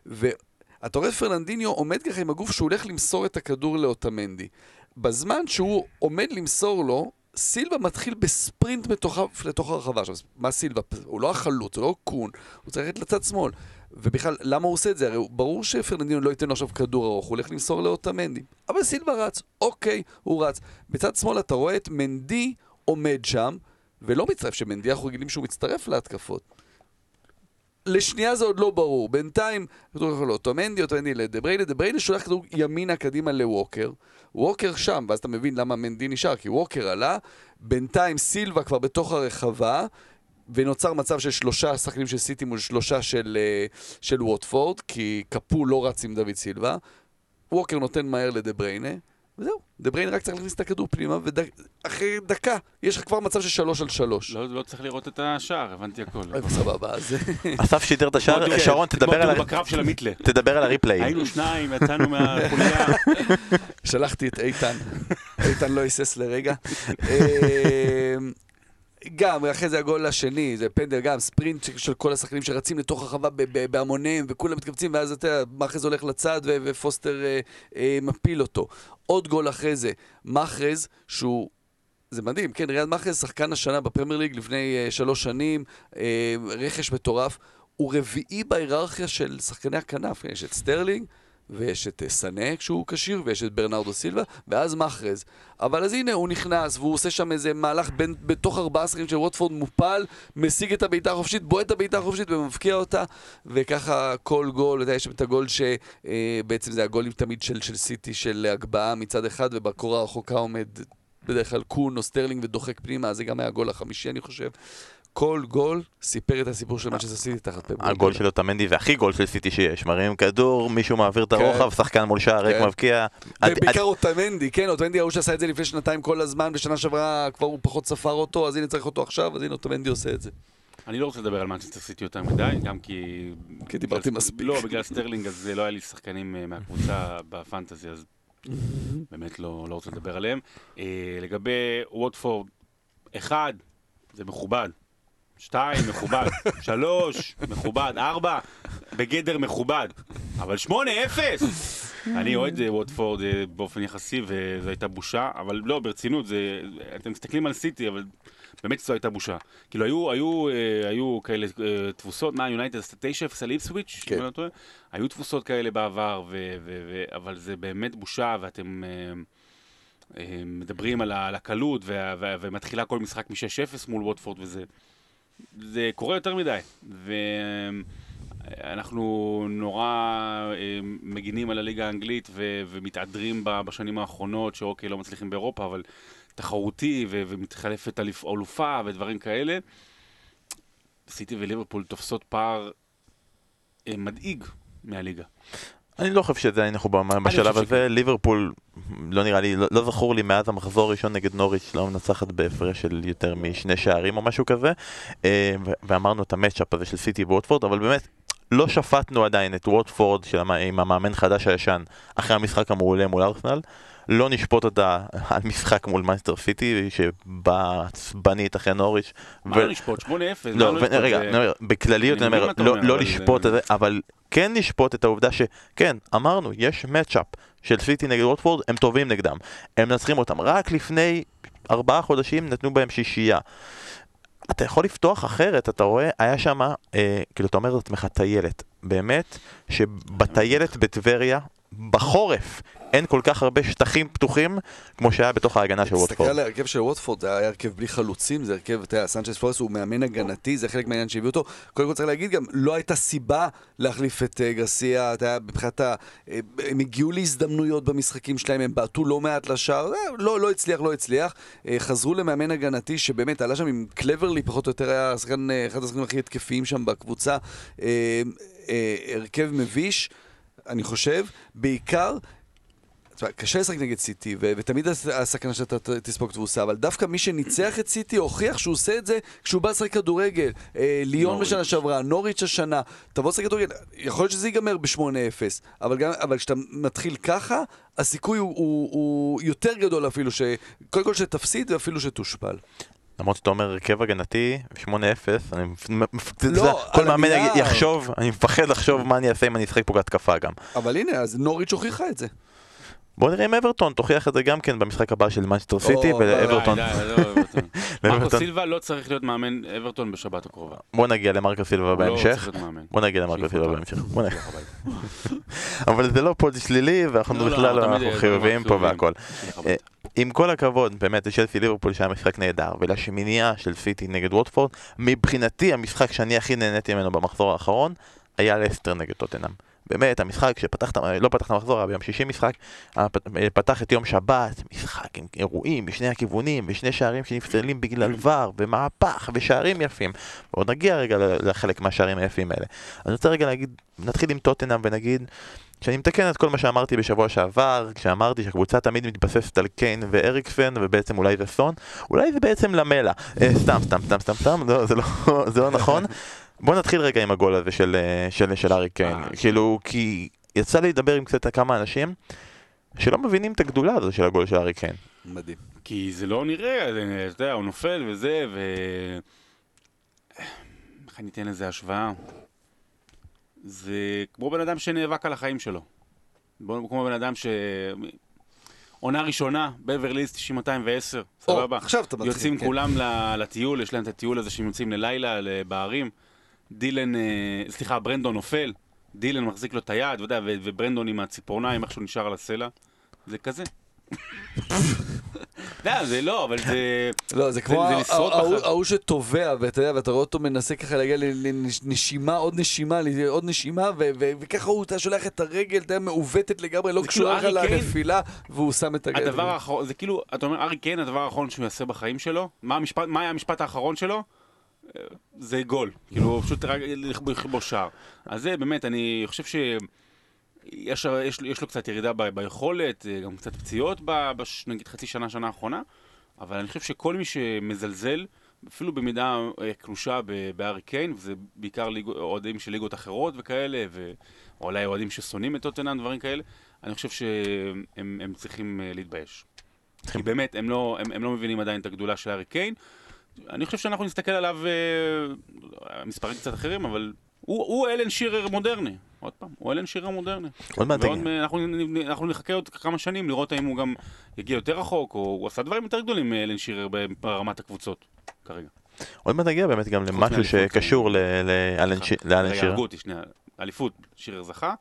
ואתה רואה פרננדיניו עומד ככה עם הגוף שהוא הולך למסור את הכדור לאוטמנדי. בזמן שהוא עומד למסור לו, סילבה מתחיל בספרינט בתוך, לתוך הרחבה. עכשיו, מה סילבה? הוא לא החלוץ, הוא לא קון, הוא צריך ללכת לצד שמאל. ובכלל, למה הוא עושה את זה? הרי ברור שפרננדינו לא ייתן לו עכשיו כדור ארוך, הוא הולך למסור לאוטמנדי. אבל סילבה רץ, אוקיי, הוא רץ. בצד שמאל אתה רואה את מנדי עומד שם, ולא מצטרף, שמנדי אנחנו רגילים שהוא מצטרף להתקפות. לשנייה זה עוד לא ברור. בינתיים, כדור יכול לאוטומנדי, אוטומנדי לדבריינה, דבריינה שולח כדור ימינה קדימה לווקר. ווקר שם, ואז אתה מבין למה מנדי נשאר, כי ווקר עלה, בינתיים סילבה כבר בתוך הרחבה, ונוצר מצב של שלושה שחקנים של סיטי מול שלושה של, אה, של ווטפורד, כי קפו לא רץ עם דוד סילבה. ווקר נותן מהר לדבריינה, וזהו. דבריינה רק צריך להכניס את הכדור פנימה, ואחרי דקה יש לך כבר מצב של שלוש על שלוש. לא לא צריך לראות את השער, הבנתי הכל. סבבה, אז... אסף שידר את השער, שרון, תדבר על בקרב של המיתלה. תדבר על הריפליי. היינו שניים, יצאנו מהחוליה. שלחתי את איתן, איתן לא היסס לרגע. אה, גם, אחרי זה הגול השני, זה פנדל, גם ספרינט של כל השחקנים שרצים לתוך הרחבה ב- ב- בהמוניהם, וכולם מתכווצים, ואז אתה יודע, מאחז הולך לצד ופוסטר אה, אה, מפיל אותו. עוד גול אחרי זה, מאחז, שהוא... זה מדהים, כן, ריאד מאחז, שחקן השנה בפרמייר ליג לפני אה, שלוש שנים, אה, רכש מטורף. הוא רביעי בהיררכיה של שחקני הכנף, יש את סטרלינג, ויש את אה, סאנה כשהוא כשיר, ויש את ברנרדו סילבה, ואז מחרז. אבל אז הנה, הוא נכנס, והוא עושה שם איזה מהלך בין, בתוך ארבעה שחקנים של ווטפורד מופל, משיג את הבעיטה החופשית, בועט את הבעיטה החופשית ומבקיע אותה, וככה כל גול, אתה יודע, יש שם את הגול שבעצם זה הגולים תמיד של, של סיטי, של הגבהה מצד אחד, ובקורה הרחוקה עומד בדרך כלל קון או סטרלינג ודוחק פנימה, זה גם היה הגול החמישי, אני חושב. כל גול סיפר את הסיפור של מנצ'סטר סיטי תחת פפ. הגול של אוטמנדי זה הכי גול של סיטי שיש, מרים כדור, מישהו מעביר את כן. הרוחב, שחקן מול שער ריק כן. מבקיע. ובעיקר אוטמנדי, כן, אוטמנדי ההוא שעשה את זה לפני שנתיים כל הזמן, ושנה שעברה כבר הוא פחות סיפר אותו, אז הנה צריך אותו עכשיו, אז הנה אוטמנדי עושה את זה. אני לא רוצה לדבר על מנצ'סטר סיטי יותר מדי, גם כי... כי דיברתי מספיק. לא, בגלל סטרלינג, אז לא היה לי שחקנים אה, מהקבוצה בפנטזי, אז באמת לא לא רוצה לדבר עליהם. אה, לגבי ווטפורד, אחד, זה מכובד. שתיים, מכובד. שלוש, מכובד. ארבע, בגדר מכובד. אבל שמונה, אפס! אני אוהד אה, ווטפורד אה, באופן יחסי, וזו הייתה בושה, אבל לא, ברצינות, זה... אתם מסתכלים על סיטי, אבל באמת זו הייתה בושה. כאילו, היו, היו, אה, היו כאלה תבוסות, מה, יונייטד עשתה 9-0 על איפסוויץ', כן. אם אני לא טועה? היו תבוסות כאלה בעבר, ו- ו- ו- אבל זה באמת בושה, ואתם... מדברים על הקלות, ומתחילה כל משחק מ-6-0 מול ווטפורד, וזה זה קורה יותר מדי. ואנחנו נורא אה, מגינים על הליגה האנגלית ו- ומתהדרים בשנים האחרונות, שאוקיי, לא מצליחים באירופה, אבל תחרותי ו- ומתחלפת אלופ- אלופה ודברים כאלה. סיטי וליברפול תופסות פער אה, מדאיג מהליגה. אני לא חושב שזה אנחנו בשלב הזה, ליברפול, לא נראה לי, לא- לא זכור לי מאז המחזור הראשון נגד נוריץ' לא מנצחת בהפרש של יותר משני שערים או משהו כזה, אה, ואמרנו את המצ'אפ הזה של סיטי וווטפורד, אבל באמת, לא שפטנו עדיין את ווטפורד של עם המאמן חדש הישן אחרי המשחק המעולה מול ארסנל. לא נשפוט אותה על משחק מול מייסטר סיטי שבא עצבנית אחרי נוריץ'. מה ו- לא לשפוט? 8-0. לא, מה ו- לשפוט? רגע, זה- אני אומר, בכלליות אני אומר, אתה לא- אומר, לא לשפוט זה- את זה, אבל כן לשפוט את העובדה שכן, אמרנו, יש מצ'אפ של סיטי נגד ווטפורד, הם טובים נגדם, הם מנצחים אותם, רק לפני ארבעה חודשים נתנו בהם שישייה. אתה יכול לפתוח אחרת, אתה רואה, היה שם, אה, כאילו אתה אומר לעצמך טיילת, באמת, שבטיילת בטבריה, בחורף, אין כל כך הרבה שטחים פתוחים כמו שהיה בתוך ההגנה של תסתכל ווטפורד. על ההרכב של ווטפורד, זה היה הרכב בלי חלוצים, זה הרכב, אתה יודע, סנצ'ס פלורס הוא מאמן הגנתי, זה חלק מהעניין שהביאו אותו. קודם כל צריך להגיד גם, לא הייתה סיבה להחליף את אה, גרסיה, אתה יודע, מבחינת ה... אה, הם הגיעו להזדמנויות במשחקים שלהם, הם בעטו לא מעט לשער, אה, לא, לא הצליח, לא הצליח. חזרו למאמן הגנתי שבאמת עלה שם עם קלברלי, פחות או יותר היה השחקן, אחד השחקנים הכי התקפיים שם בקבוצה. הרכב מביש, אני חושב, בעיקר... תשמע, קשה לשחק נגד סיטי, ו- ותמיד הס- הסכנה שאתה תספוג תבוסה, אבל דווקא מי שניצח את סיטי הוכיח שהוא עושה את זה כשהוא בא לשחק כדורגל. אה, ליון. בשנה שעברה, נוריץ' השנה, תבוא לשחק כדורגל, יכול להיות שזה ייגמר ב-8-0, אבל, גם- אבל כשאתה מתחיל ככה, הסיכוי הוא, הוא, הוא יותר גדול אפילו, ש... קודם כל שתפסיד ואפילו שתושפל. למרות שאתה אומר הרכב הגנתי, 8-0, אני מפ- מפ- אתה לא, כל מאמן. יחשוב, אני מפחד לחשוב מה אני אעשה אם אני אשחק פה בהתקפה גם. אבל הנה, אז נוריץ' הוכיחה את זה. בוא נראה אם אברטון תוכיח את זה גם כן במשחק הבא של מנצ'סטר סיטי ולאברטון. די, די, לא, אברטון. מרקו. סילבה לא צריך להיות מאמן אברטון בשבת הקרובה. בוא נגיע למרקו סילבה לא בהמשך. בוא נגיע למרקו. סילבה בהמשך. אבל זה לא פוד שלילי ואנחנו לא, לא, בכלל לא, אנחנו חיוביים דברים פה. והכל. אה. עם כל הכבוד, באמת, לצ'לסי ליברפול שהיה משחק נהדר, ולשמינייה של סיטי נגד ווטפורד, מבחינתי המשחק שאני הכי נהניתי ממנו במחזור האחרון, היה לסטר נגד טוטנאם. באמת, המשחק שפתח, את ה- לא פתח את המחזור, היה ביום שישי משחק, היה פ- פתח את יום שבת, משחק עם אירועים משני הכיוונים, ושני שערים שנפסלים בגלל ור, ומהפך, ושערים יפים. ועוד נגיע רגע לחלק מהשערים היפים האלה. אני רוצה רגע להגיד, נתחיל עם טוטנאם ונגיד, שאני מתקן את כל מה שאמרתי בשבוע שעבר, כשאמרתי שהקבוצה תמיד מתבססת על קיין ואריקסן, ובעצם אולי זה סון, אולי זה בעצם למלה. אה, סתם, סתם, סתם, סתם, סתם, לא, זה, לא, זה לא נכון. בוא נתחיל רגע עם הגול הזה של, אה, של, של ארי קיין. אה, כאילו, כי יצא לי לדבר עם קצת כמה אנשים שלא מבינים את הגדולה הזו של הגול של ארי קיין. מדהים. כי זה לא נראה, זה- אתה יודע, הוא נופל וזה, ו... איך אני אתן לזה השוואה? זה כמו בן אדם שנאבק על החיים שלו. בוא- כמו בן אדם ש... עונה ראשונה, בברליס 9210, סבבה? עכשיו אתה מתחיל, יוצאים כן. כולם ל- לטיול, יש להם את הטיול הזה שהם יוצאים ללילה, בערים. דילן, אה, סליחה, ברנדון נופל, דילן מחזיק לו את היד, יודע, וברנדון עם הציפורניים, איכשהו נשאר על הסלע. זה כזה. לא, זה לא, אבל זה... לא, זה כמו ההוא- שטובע, ואתה יודע, ואתה רואה אותו מנסה ככה להגיע לנשימה, עוד נשימה, עוד נשימה, וככה הוא, אתה שולח את הרגל, אתה יודע, מעוותת לגמרי, לא כאילו קשורה ארי קיין- לנפילה, והוא שם את הגל. הדבר האחרון, זה כאילו, אתה אומר, ארי קיין, הדבר האחרון שהוא יעשה בחיים שלו, מה היה המשפט האחרון שלו? זה גול. כאילו, פשוט רק לכבוש שער. אז זה באמת, אני חושב ש... יש, יש, יש לו קצת ירידה ב, ביכולת, אה, גם קצת פציעות, ב, בש, נגיד חצי שנה, שנה האחרונה, אבל אני חושב שכל מי שמזלזל, אפילו במידה אה, קלושה בארי קיין, וזה בעיקר ליג, אוהדים של ליגות אחרות וכאלה, ואולי אוהדים ששונאים את טוטנאם, דברים כאלה, אני חושב שהם הם צריכים אה, להתבייש. כי באמת, הם לא, הם, הם לא מבינים עדיין את הגדולה של הארי קיין. אני חושב שאנחנו נסתכל עליו, אה, מספרים קצת אחרים, אבל הוא, הוא אלן שירר מודרני. עוד פעם, הוא אלן שירר מודרני. עוד מעט. מ- אנחנו, נחכה עוד כמה שנים לראות האם הוא גם יגיע יותר רחוק, או הוא עשה דברים יותר גדולים מאלן שירר ברמת הקבוצות, כרגע. עוד מעט נגיע באמת גם למשהו שקשור לאלן סליחה. ש- לאלן רגע, שירר. הרגו אותי שנייה. אליפות, שירר זכה,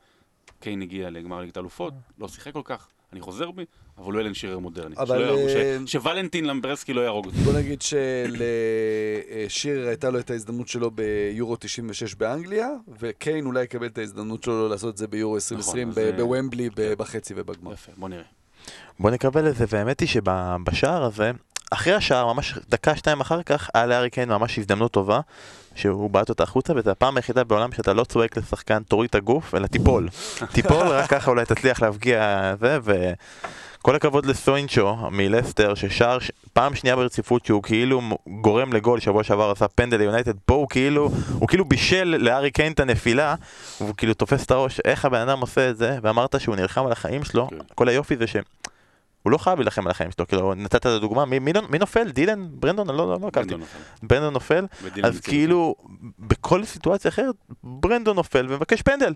קיין הגיע לגמר ליגת האלופות, לא שיחק כל כך, אני חוזר בי, אבל הוא אלן שירר מודרני. אבל, אה, ש- שוולנטין למברסקי לא יהרוג אותי. בוא נגיד שלשיר הייתה לו את ההזדמנות שלו ביורו 96 באנגליה, וקיין אולי יקבל את ההזדמנות שלו לעשות את זה ביורו 2020 אז, אה, ב- בוומבלי ב- בחצי ובגמר. יפה, בוא נראה. בוא נקווה לזה, והאמת היא שבשער הזה, אחרי השער, ממש דקה שתיים אחר כך, היה לארי קיין ממש הזדמנות טובה, שהוא בעט אותה החוצה, וזו הפעם היחידה בעולם שאתה לא צועק לשחקן תוריד את הגוף, אלא תיפול. תיפול, רק ככה אולי תצליח להבקיע זה, וכל הכבוד לסוינצ'ו מלסטר, ששר ש... פעם שנייה ברציפות שהוא כאילו גורם לגול, שבוע שעבר עשה פנדל ליונייטד, פה הוא כאילו, הוא כאילו בישל לארי קיין את הנפילה, והוא כאילו תופס את הראש, איך הבן אדם עושה את זה, ואמרת שהוא נלחם על החיים שלו, כן. כל היופי זה ש... הוא לא חייב להילחם על החיים שלו, כאילו נתת את הדוגמה, מי, מי, מי נופל? דילן? ברנדון? לא, לא, לא עקבתי. ברנדון נופל. אז כאילו, בכל סיטואציה אחרת, ברנדון נופל ומבקש פנדל.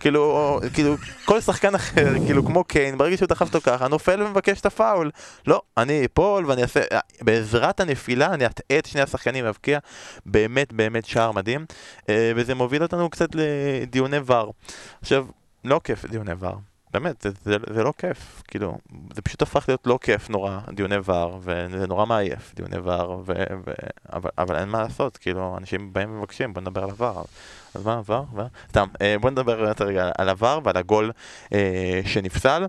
כאילו, כאילו, כל שחקן אחר, כאילו, כמו קיין, ברגע שהוא דחף אותו ככה, נופל ומבקש את הפאול. לא, אני אפול ואני אעשה, בעזרת הנפילה אני אטעה את שני השחקנים ואבקיע. באמת, באמת שער מדהים. אה, וזה מוביל אותנו קצת לדיוני ור. עכשיו, לא כיף דיוני ור. באמת, זה, זה, זה לא כיף, כאילו, זה פשוט הפך להיות לא כיף נורא, דיוני ור, וזה נורא מעייף, דיוני ור, ו, ו, אבל, אבל אין מה לעשות, כאילו, אנשים באים ומבקשים, בוא נדבר על עבר, אז מה עבר? סתם, אה, בוא נדבר רגע על עבר ועל הגול אה, שנפסל.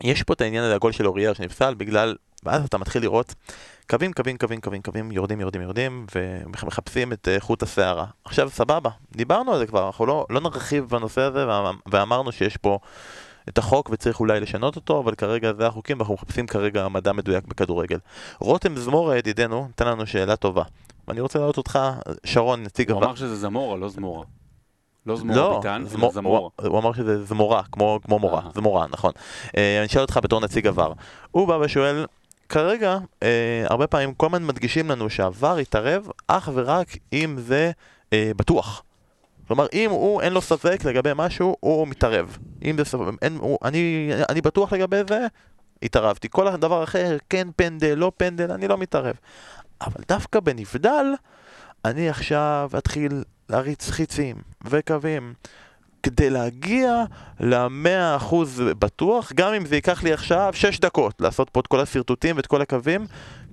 יש פה את העניין על הגול של אורייר שנפסל, בגלל, ואז אתה מתחיל לראות קווים, קווים, קווים, קווים, קווים, יורדים, יורדים, יורדים, ומחפשים את אה, חוט השערה. עכשיו, סבבה, דיברנו על זה כבר, אנחנו לא, לא נרחיב בנושא הזה, ואמרנו שיש פה את החוק וצריך אולי לשנות אותו, אבל כרגע זה החוקים, ואנחנו מחפשים כרגע מדע מדויק בכדורגל. רותם זמורה, ידידנו, נתן לנו שאלה טובה. ואני רוצה להעלות אותך, שרון, נציג... הוא אמר שזה זמורה, לא זמורה. לא זמורה לא, ביטן, אלא זמורה. הוא, הוא אמר שזה זמורה, כמו, כמו מורה, זמורה, נכון. אה, אני אשאל אותך בתור נציג עבר. הוא בא ושואל, כרגע, אה, הרבה פעמים כל הזמן מדגישים לנו שהעבר יתערב אך ורק אם זה אה, בטוח. כלומר, אם הוא אין לו ספק לגבי משהו, הוא מתערב. אם זה ספק, אין, הוא, אני, אני בטוח לגבי זה, התערבתי. כל הדבר אחר, כן פנדל, לא פנדל, אני לא מתערב. אבל דווקא בנבדל, אני עכשיו אתחיל להריץ חיצים וקווים כדי להגיע למאה אחוז בטוח, גם אם זה ייקח לי עכשיו שש דקות לעשות פה את כל השרטוטים ואת כל הקווים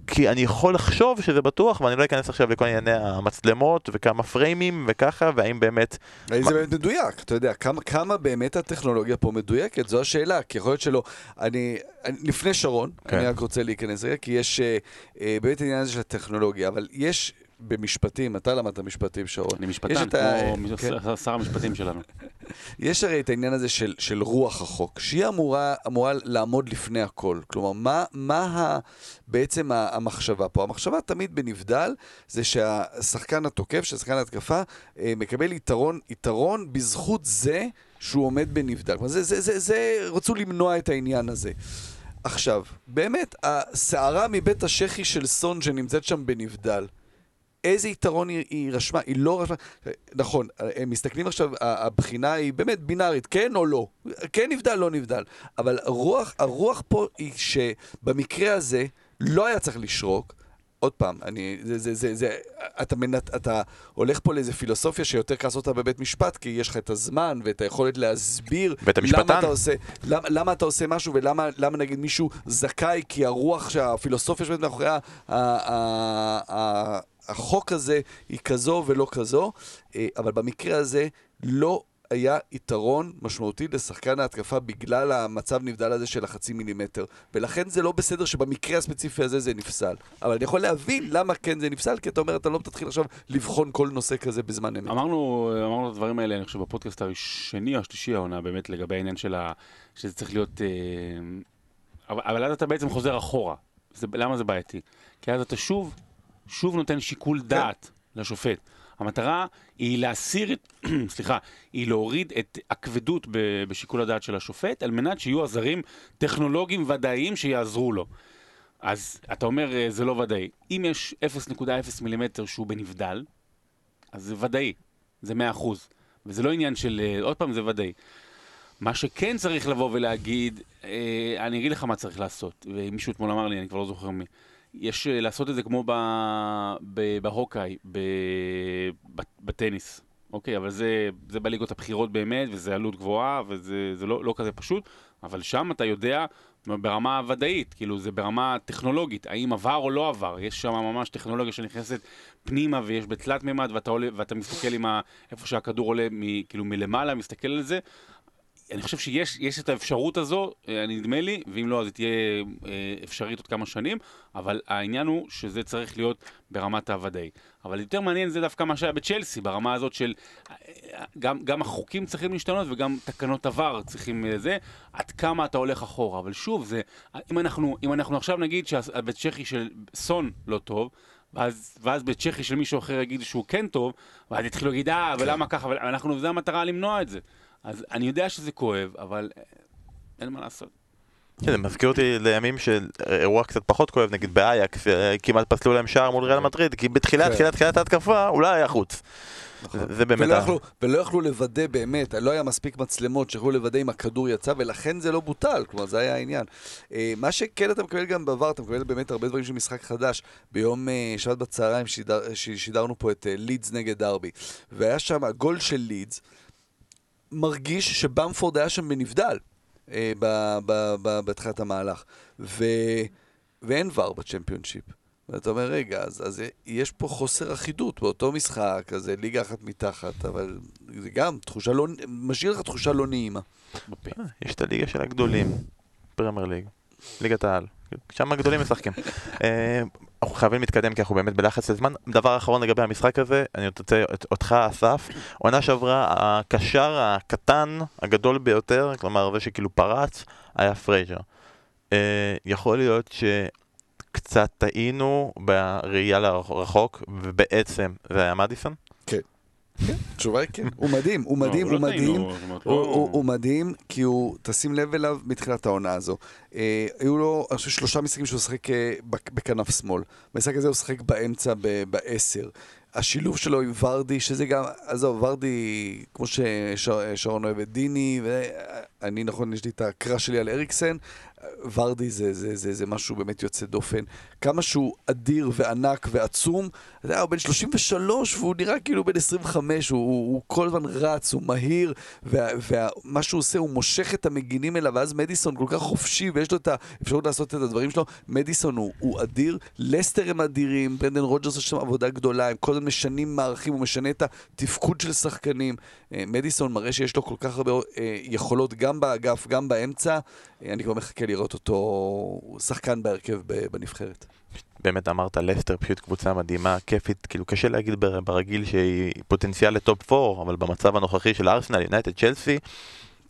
כי אני יכול לחשוב שזה בטוח, ואני לא אכנס עכשיו לכל ענייני המצלמות וכמה פריימים וככה, והאם באמת... האם זה באמת מדויק, אתה יודע, כמה, כמה באמת הטכנולוגיה פה מדויקת, זו השאלה, כי יכול להיות שלא. אני, אני לפני שרון, כן. אני רק רוצה להיכנס רגע, כי יש אה, אה, באמת העניין הזה של הטכנולוגיה, אבל יש במשפטים, אתה למדת משפטים, שרון. אני משפטן, כמו כן. שר המשפטים שלנו. יש הרי את העניין הזה של, של רוח החוק, שהיא אמורה, אמורה לעמוד לפני הכל. כלומר, מה, מה ה, בעצם המחשבה פה? המחשבה תמיד בנבדל זה שהשחקן התוקף, שהשחקן ההתקפה, אה, מקבל יתרון, יתרון בזכות זה שהוא עומד בנבדל. כלומר, זה, זה, זה, זה, רצו למנוע את העניין הזה. עכשיו, באמת, הסערה מבית השחי של סון שנמצאת שם בנבדל, איזה יתרון היא, היא רשמה, היא לא רשמה, נכון, הם מסתכלים עכשיו, הבחינה היא באמת בינארית, כן או לא, כן נבדל, לא נבדל, אבל הרוח, הרוח פה היא שבמקרה הזה לא היה צריך לשרוק, עוד פעם, אני, זה, זה, זה, זה, אתה, מנת, אתה הולך פה לאיזה פילוסופיה שיותר קל לעשות אותה בבית משפט, כי יש לך את הזמן ואת היכולת להסביר למה אתה, עושה, למה, למה אתה עושה משהו ולמה למה נגיד מישהו זכאי, כי הרוח, שהפילוסופיה שבאמת מאחורי החוק הזה היא כזו ולא כזו, אה, אבל במקרה הזה לא היה יתרון משמעותי לשחקן ההתקפה בגלל המצב נבדל הזה של החצי מילימטר. ולכן זה לא בסדר שבמקרה הספציפי הזה זה נפסל. אבל אני יכול להבין למה כן זה נפסל, כי אתה אומר, אתה לא תתחיל עכשיו לבחון כל נושא כזה בזמן אמת. אמרנו, אמרנו את הדברים האלה, אני חושב, בפודקאסט השני או השלישי העונה, באמת, לגבי העניין של ה... שזה צריך להיות... אה... אבל, אז אתה בעצם חוזר אחורה. זה, למה זה בעייתי? כי אז אתה שוב שוב נותן שיקול כן. דעת לשופט. המטרה היא להסיר את, סליחה, היא להוריד את הכבדות בשיקול הדעת של השופט, על מנת שיהיו עזרים טכנולוגיים ודאיים שיעזרו לו. אז אתה אומר, אה, זה לא ודאי. אם יש 0.0 מילימטר שהוא בנבדל, אז זה ודאי, זה 100%. וזה לא עניין של, אה, עוד פעם, זה ודאי. מה שכן צריך לבוא ולהגיד, אה, אני אגיד לך מה צריך לעשות, ומישהו אתמול אמר לי, אני כבר לא זוכר מי. יש אה, לעשות את זה כמו בהוקאי, בטניס, אוקיי? אבל זה, זה בליגות הבכירות באמת, וזה עלות גבוהה, וזה לא, לא כזה פשוט, אבל שם אתה יודע ברמה ודאית, כאילו זה ברמה טכנולוגית, האם עבר או לא עבר, יש שם ממש טכנולוגיה שנכנסת פנימה ויש בתלת מימד ואתה, עולה, ואתה מסתכל עם ה, איפה שהכדור עולה מ, כאילו מלמעלה, מסתכל על זה, אני חושב שיש את האפשרות הזו, אה, נדמה לי, ואם לא, אז היא תהיה אה, אפשרית עוד כמה שנים, אבל העניין הוא שזה צריך להיות ברמת הוודאי. אבל יותר מעניין זה דווקא מה שהיה בצ'לסי, ברמה הזאת של אה, גם, גם החוקים צריכים להשתנות וגם תקנות עבר צריכים לזה, עד כמה אתה הולך אחורה. אבל שוב, זה, אם אנחנו, אם אנחנו עכשיו נגיד שהבית צ'כי של סון לא טוב, ואז, ואז בצ'כי של מישהו אחר יגיד שהוא כן טוב, ואז יתחילו להגיד, אה, ולמה ככה, אבל אנחנו, זה המטרה למנוע את זה. אז אני יודע שזה כואב, אבל אה, אין מה לעשות. כן, זה מזכיר אותי לימים של אירוע קצת פחות כואב, נגיד באייקס, אה, כמעט פסלו להם שער מול ריאל כן. מדריד, כי בתחילת, כן. תחילת, תחילת ההתקפה, אולי היה חוץ. נכון. זה באמת... ולא יכלו, לוודא באמת, לא היה מספיק מצלמות שיכולו לוודא אם הכדור יצא, ולכן זה לא בוטל, כלומר זה היה העניין. אה, מה שכן אתה מקבל גם בעבר, אתה מקבל באמת הרבה דברים של משחק חדש. ביום שבת בצהריים שידר, שידרנו פה את לידס נגד דרבי, והיה שם הגול של לידס. מרגיש שבמפורד היה שם בנבדל אה, בתחילת המהלך. ו... ואין ור בצ'מפיונשיפ. ואתה אומר, רגע, אז, אז יש פה חוסר אחידות באותו משחק, אז ליגה אחת מתחת, אבל זה גם תחושה לא, משאיר לך תחושה לא נעימה. אה, יש את הליגה של הגדולים, פרמייר ליג, ליגת העל, שם הגדולים משחקים. אנחנו חייבים להתקדם כי אנחנו באמת בלחץ לזמן. דבר אחרון לגבי המשחק הזה, אני רוצה אותך אסף. עונה שעברה, הקשר הקטן, הגדול ביותר, כלומר זה שכאילו פרץ, היה פרייזר. אה, יכול להיות שקצת טעינו בראייה לרחוק, ובעצם זה היה מדיסון? התשובה היא כן. הוא מדהים, הוא מדהים, לא, הוא לא מדהים. הוא- לא- הוא מדהים, כי הוא, תשים לב אליו מתחילת העונה הזו. אה, היו לו, אני חושב, שלושה משחקים שהוא שיחק אה, בכנף שמאל. במשחק הזה הוא שיחק באמצע, בעשר. השילוב שלו עם ורדי, שזה גם, עזוב, ורדי, כמו ששרון אוהב את דיני, ואני נכון, יש לי את הקראש שלי על אריקסן, ורדי זה, זה, זה, זה משהו באמת יוצא דופן. כמה שהוא אדיר וענק ועצום, אתה יודע, הוא בן 33 והוא נראה כאילו בן 25, הוא, הוא, הוא כל הזמן רץ, הוא מהיר, ומה וה, ומה שהוא עושה, הוא מושך את המגינים אליו, ואז מדיסון כל כך חופשי, ויש לו את האפשרות לעשות את הדברים שלו. מדיסון הוא, הוא אדיר, לסטר הם אדירים, ברנדן רוג'רס יש שם עבודה גדולה, הם כל הזמן משנים מערכים, הוא משנה את התפקוד של שחקנים. אה, מדיסון מראה שיש לו כל כך הרבה אה, יכולות, גם באגף, גם באמצע. אה, אני כבר מחכה לראות אותו שחקן בהרכב בנבחרת. באמת אמרת, לסטר פשוט קבוצה מדהימה, כיפית, כאילו קשה להגיד בר- ברגיל שהיא פוטנציאל לטופ 4, אבל במצב הנוכחי של ארסנל, יונייטד, צ'לסי,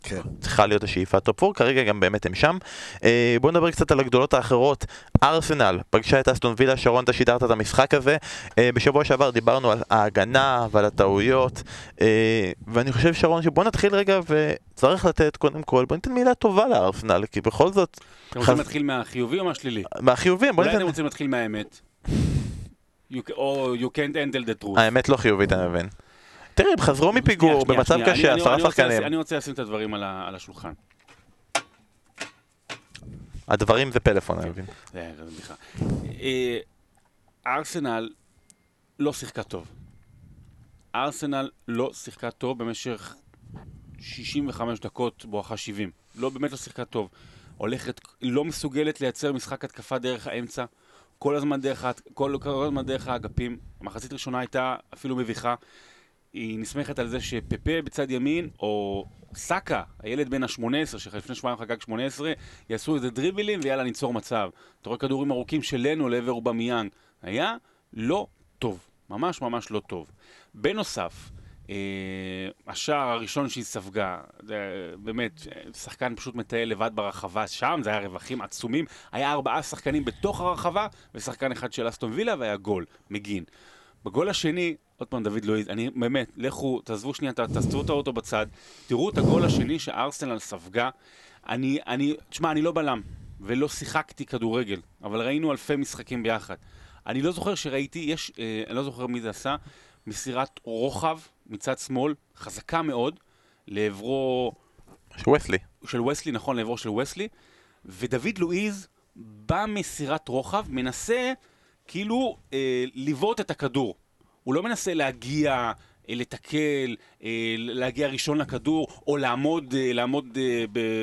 כן. צריכה להיות השאיפה טופ 4, כרגע גם באמת הם שם. אה, בואו נדבר קצת על הגדולות האחרות. ארסנל פגשה את אסטון וילה, שרון, אתה שידרת את המשחק הזה. אה, בשבוע שעבר דיברנו על ההגנה ועל הטעויות, אה, ואני חושב, שרון, שבואו נתחיל רגע וצריך לתת, קודם כל, בואו ניתן מילה טובה לארסנל, כי בכל זאת, אתם רוצים חז- להתחיל מהחיובי או מהשלילי? מהחיובים, בואו אולי אתם ניתן... רוצים להתחיל מהאמת. או you can't handle the truth. האמת לא חיובית, אני מבין. תראה, הם חזרו מפיגור במצב. קשה, עשרה שחקנים. אני רוצה לשים את הדברים על השולחן. הדברים זה פלאפון, אני מבין. זה זה בדיחה. אה, ארסנל לא שיחקה טוב. ארסנל לא שיחקה טוב במשך 65 דקות בואכה 70. לא, באמת לא שיחקה טוב. הולכת, לא מסוגלת לייצר משחק התקפה דרך האמצע. כל הזמן דרך, כל, כל הזמן דרך האגפים. המחצית הראשונה הייתה אפילו מביכה. היא נסמכת על זה שפפה בצד ימין, או סאקה, הילד בן ה-18, שלפני שבועיים חגג 18, יעשו איזה דריבלים ויאללה ניצור מצב. אתה רואה כדורים ארוכים שלנו לעבר אובמיאנג. היה לא טוב, ממש ממש לא טוב. בנוסף, אה, השער הראשון שהיא ספגה, זה באמת, שחקן פשוט מטייל לבד ברחבה שם, זה היה רווחים עצומים. היה ארבעה שחקנים בתוך הרחבה, ושחקן אחד של אסטון וילה, והיה גול, מגין. בגול השני, עוד פעם דוד לואיז, אני באמת, לכו, תעזבו שנייה, ת- תעזבו את האוטו בצד, תראו את הגול השני שארסנל ספגה. אני, אני, תשמע, אני לא בלם, ולא שיחקתי כדורגל, אבל ראינו אלפי משחקים ביחד. אני לא זוכר שראיתי, יש, אה, אני לא זוכר מי זה עשה, מסירת רוחב מצד שמאל, חזקה מאוד, לעברו וסלי. של וסלי, נכון, לעברו של וסלי, ודוד לואיז במסירת רוחב מנסה כאילו אה, לבעוט את הכדור. הוא לא מנסה להגיע, אה, לתקל, אה, להגיע ראשון לכדור, או לעמוד, אה, לעמוד,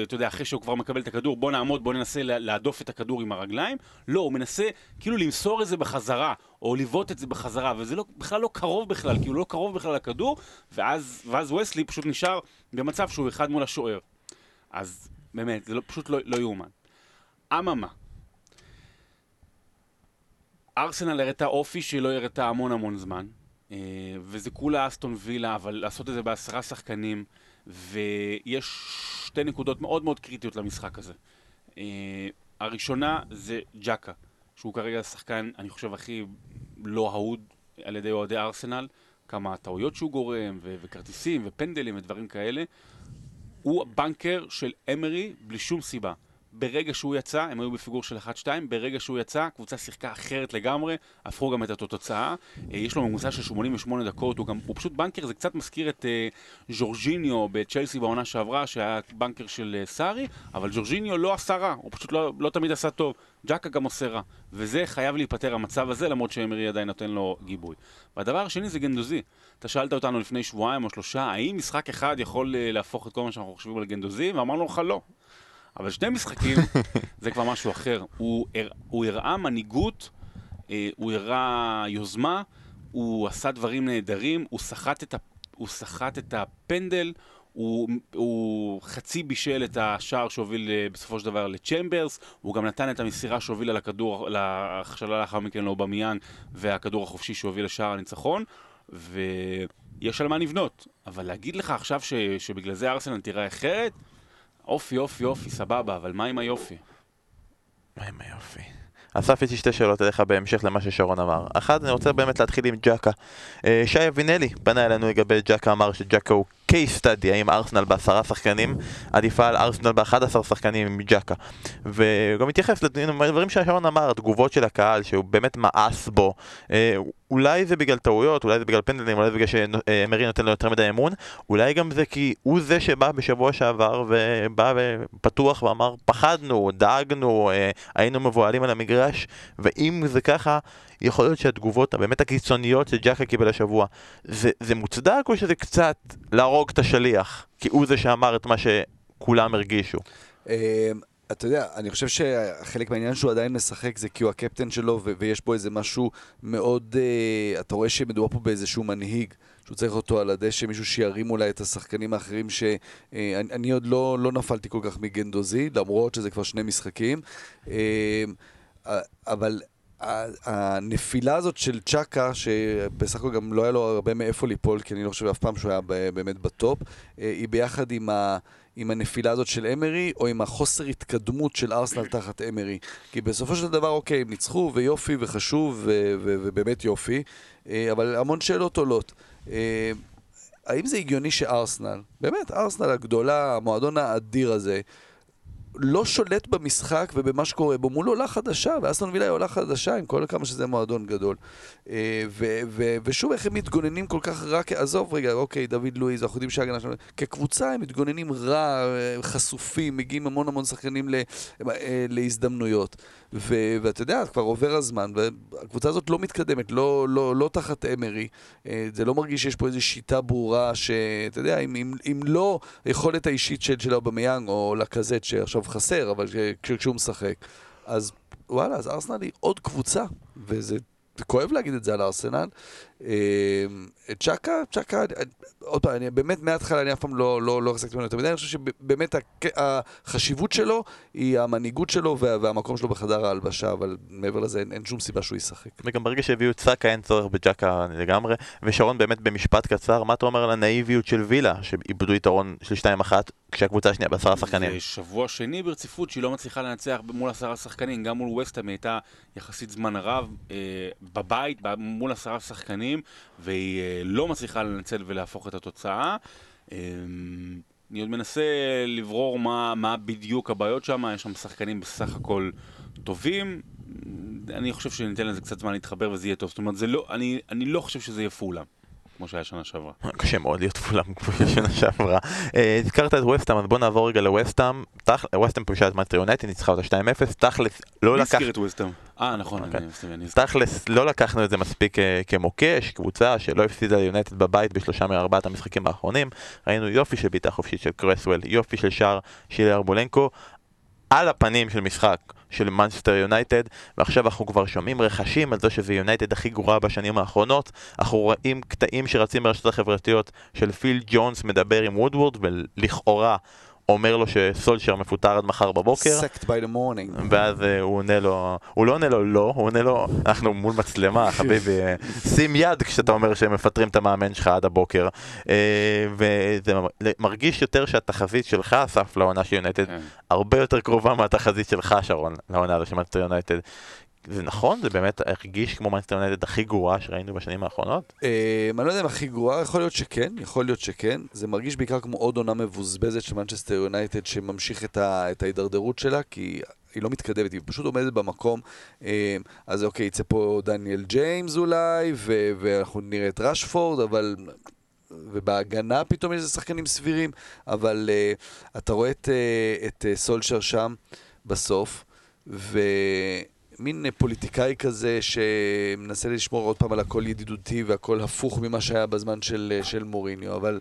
אתה יודע, אחרי שהוא כבר מקבל את הכדור, בוא נעמוד, בוא ננסה לה- להדוף את הכדור עם הרגליים. לא, הוא מנסה כאילו למסור את זה בחזרה, או לבעוט את זה בחזרה, וזה לא, בכלל לא קרוב בכלל, הוא לא קרוב בכלל לכדור, ואז, ואז וסלי פשוט נשאר במצב שהוא אחד מול השוער. אז באמת, זה לא, פשוט לא, לא יאומן. אממה, ארסנל הראתה אופי שלא הראתה המון המון זמן, וזה כולה אסטון וילה, אבל לעשות את זה בעשרה שחקנים, ויש שתי נקודות מאוד מאוד קריטיות למשחק הזה. אה, הראשונה זה ג'קה, שהוא כרגע השחקן, אני חושב, הכי לא אהוד על ידי אוהדי ארסנל, כמה טעויות שהוא גורם, ו- וכרטיסים, ופנדלים ודברים כאלה. הוא בנקר של אמרי בלי שום סיבה. ברגע שהוא יצא, הם היו בפיגור של 1-2, ברגע שהוא יצא, הקבוצה שיחקה אחרת לגמרי, הפכו גם את התוצאה. אה, יש לו ממוצע של 88 דקות, הוא גם, הוא פשוט בנקר, זה קצת מזכיר את אה, ז'ורג'יניו בצ'לסי בעונה שעברה, שהיה בנקר של אה, סארי, אבל ז'ורג'יניו לא עשה רע, הוא פשוט לא, לא תמיד עשה טוב. ג'קה גם עושה רע. וזה חייב להיפטר המצב הזה, למרות שאמרי עדיין נותן לו גיבוי. והדבר השני זה גנדוזי. אתה שאלת אותנו לפני שבועיים או שלושה, האם משחק אחד יכול להפוך את כל מה שאנחנו חושבים על גנדוזי? ואמרנו לך לא. אבל שני משחקים זה כבר משהו אחר. הוא, הוא הראה מנהיגות, אה, הוא הראה יוזמה, הוא עשה דברים נהדרים, הוא סחט את, ה, הוא סחט את הפנדל, הוא, הוא חצי בישל את השער שהוביל אה, בסופו של דבר לצ'מברס, הוא גם נתן את המסירה שהובילה לכדור, להכשלה לאחר מכן לאובמיאן, והכדור החופשי שהוביל לשער הניצחון, ויש על מה לבנות. אבל להגיד לך עכשיו ש, שבגלל זה ארסנל תראה אחרת, אופי, אופי, אופי, סבבה, אבל מה עם היופי? מה עם היופי? אסף, יש לי שתי שאלות אליך בהמשך למה ששרון אמר. אחת, אני רוצה באמת להתחיל עם ג'קה. אה, שי אבינלי פנה אלינו לגבי ג'קה, אמר שג'קה הוא case study, האם ארסנל בעשרה שחקנים עדיפה על ארסנל באחד עשר שחקנים מג'קה. וגם מתייחס לדברים ששרון אמר, התגובות של הקהל, שהוא באמת מאס בו. אה, אולי זה בגלל טעויות, אולי זה בגלל פנדלים, אולי זה בגלל שמרי נותן לו יותר מדי אמון, אולי גם זה כי הוא זה שבא בשבוע שעבר ובא פתוח ואמר פחדנו, דאגנו, אה, היינו מבוהלים על המגרש, ואם זה ככה, יכול להיות שהתגובות הבאמת הקיצוניות שג'קה קיבל השבוע, זה, זה מוצדק או שזה קצת להרוג את השליח? כי הוא זה שאמר את מה שכולם הרגישו. אמ, אתה יודע, אני חושב שחלק מהעניין שהוא עדיין משחק זה כי הוא הקפטן שלו ו- ויש פה איזה משהו מאוד... Uh, אתה רואה שמדובר פה באיזשהו מנהיג שהוא צריך אותו על הדשא, מישהו שירים אולי את השחקנים האחרים שאני uh, אני עוד לא, לא נפלתי כל כך מגנדוזי, למרות שזה כבר שני משחקים. Uh, אבל הנפילה הזאת של צ'אקה, שבסך הכל גם לא היה לו הרבה מאיפה ליפול, כי אני לא חושב אף פעם שהוא היה באמת בטופ, אה, היא ביחד עם, ה, עם הנפילה הזאת של אמרי, או עם החוסר התקדמות של ארסנל תחת אמרי. כי בסופו של דבר, אוקיי, הם ניצחו, ויופי, וחשוב, ו, ו, ובאמת יופי, אה, אבל המון שאלות עולות. אה, האם זה הגיוני שארסנל, באמת, ארסנל הגדולה, המועדון האדיר הזה, לא שולט במשחק ובמה שקורה בו מול עולה חדשה, ואסטון וילה היא עולה חדשה, עם כל כמה שזה מועדון גדול. אה, ו- ו- ושוב, איך הם מתגוננים כל כך רע, עזוב רגע, אוקיי, דוד לואיז, אנחנו יודעים שההגנה שלנו, כקבוצה הם מתגוננים רע, אה, חשופים, מגיעים המון המון שחקנים ל- אה, להזדמנויות. ו- ואתה יודע, כבר עובר הזמן, והקבוצה הזאת לא מתקדמת, לא, לא, לא תחת אמרי. זה לא מרגיש שיש פה איזו שיטה ברורה, שאתה יודע, אם, אם, אם לא היכולת האישית של, של אובמיאנג, או לקזט שעכשיו חסר, אבל כשהוא משחק, אז וואלה, אז ארסנל היא עוד קבוצה, וזה כואב להגיד את זה על ארסנל. אמ, צ'קה, צ'קה, עוד פעם, אני באמת מההתחלה, אני אף פעם לא, לא, לא החזקתי ממנו יותר מדי, אני חושב שבאמת החשיבות שלו היא המנהיגות שלו וה, והמקום שלו בחדר ההלבשה, אבל מעבר לזה אין, אין שום סיבה שהוא ישחק. וגם ברגע שהביאו את סאקה אין צורך בג'קה לגמרי, ושרון באמת במשפט קצר, מה אתה אומר על הנאיביות של וילה, שאיבדו יתרון של 2-1 כשהקבוצה השנייה בעשרה שחקנים? זה שבוע שני ברציפות שהיא לא מצליחה לנצח מול עשרה שחקנים, גם מול ווסטהאם היא הייתה יחסית זמן רב אה, בבית, מול עשרה שחקנים, והיא אה, לא מצליחה לנצל ולהפוך את התוצאה. אה, אני עוד מנסה לברור מה, מה בדיוק הבעיות שם, יש שם שחקנים בסך הכל טובים. אני חושב שניתן לזה קצת זמן להתחבר וזה יהיה טוב. זאת אומרת, לא, אני, אני לא חושב שזה יהיה פולהאם. כמו שהיה שנה שעברה. קשה מאוד להיות פולהאם כמו שנה שעברה. אה, הזכרת את ווסטהאם, אז בוא נעבור רגע לווסטהאם. ווסטהאם פגשה את מנצ'סטר יונייטד, ניצחה אותה 2-0, תכלס, לא לקח... מי הזכיר את ווסטהאם? אה, נכון, אוקיי. אני... תכלס, לא לקחנו את זה מספיק אה, כמוקש, קבוצה שלא הפסידה ליונייטד בבית בשלושה מארבעת המשחקים האחרונים. ראינו יופי של בעיטה חופשית של קרסוול, יופי של שער של ירמולנקו. על הפנים של משחק של מנצ'סטר יונייטד, ועכשיו אנחנו כבר שומעים רכשים על זה שזה יונייטד הכי גרועה בשנים האחרונות. אנחנו רואים קטעים שרצים ברשתות החברתיות של פיל ג'ונס מדבר עם וודוורד, ולכאורה אומר לו שסולשר מפוטר עד מחר בבוקר. Sacked by the morning. ואז אה, הוא עונה לו, הוא לא עונה לו לא, הוא עונה לו, אנחנו מול מצלמה, חביבי, אה, שים יד כשאתה אומר שהם מפטרים את המאמן שלך עד הבוקר. אה, וזה מרגיש יותר שהתחזית שלך, אסף, לעונה של יונייטד, כן. הרבה יותר קרובה מהתחזית שלך, שרון, לעונה הזו של יונייטד. זה נכון? זה באמת הרגיש כמו מנצ'סטר יונייטד הכי גרועה שראינו בשנים האחרונות? אה, אני לא יודע אם הכי גרועה, יכול להיות שכן, יכול להיות שכן. זה מרגיש בעיקר כמו עוד עונה מבוזבזת של מנצ'סטר יונייטד שממשיך את ההידרדרות שלה, כי היא לא מתקדמת, היא פשוט עומדת במקום. אה, אז אוקיי, יצא פה דניאל ג'יימס אולי, ואנחנו נראה את ראשפורד, אבל... ובהגנה פתאום יש שחקנים סבירים, אבל uh, אתה רואה את, את סולשר שם בסוף, ו... מין פוליטיקאי כזה שמנסה לשמור עוד פעם על הכל ידידותי והכל הפוך ממה שהיה בזמן של, של מוריניו, אבל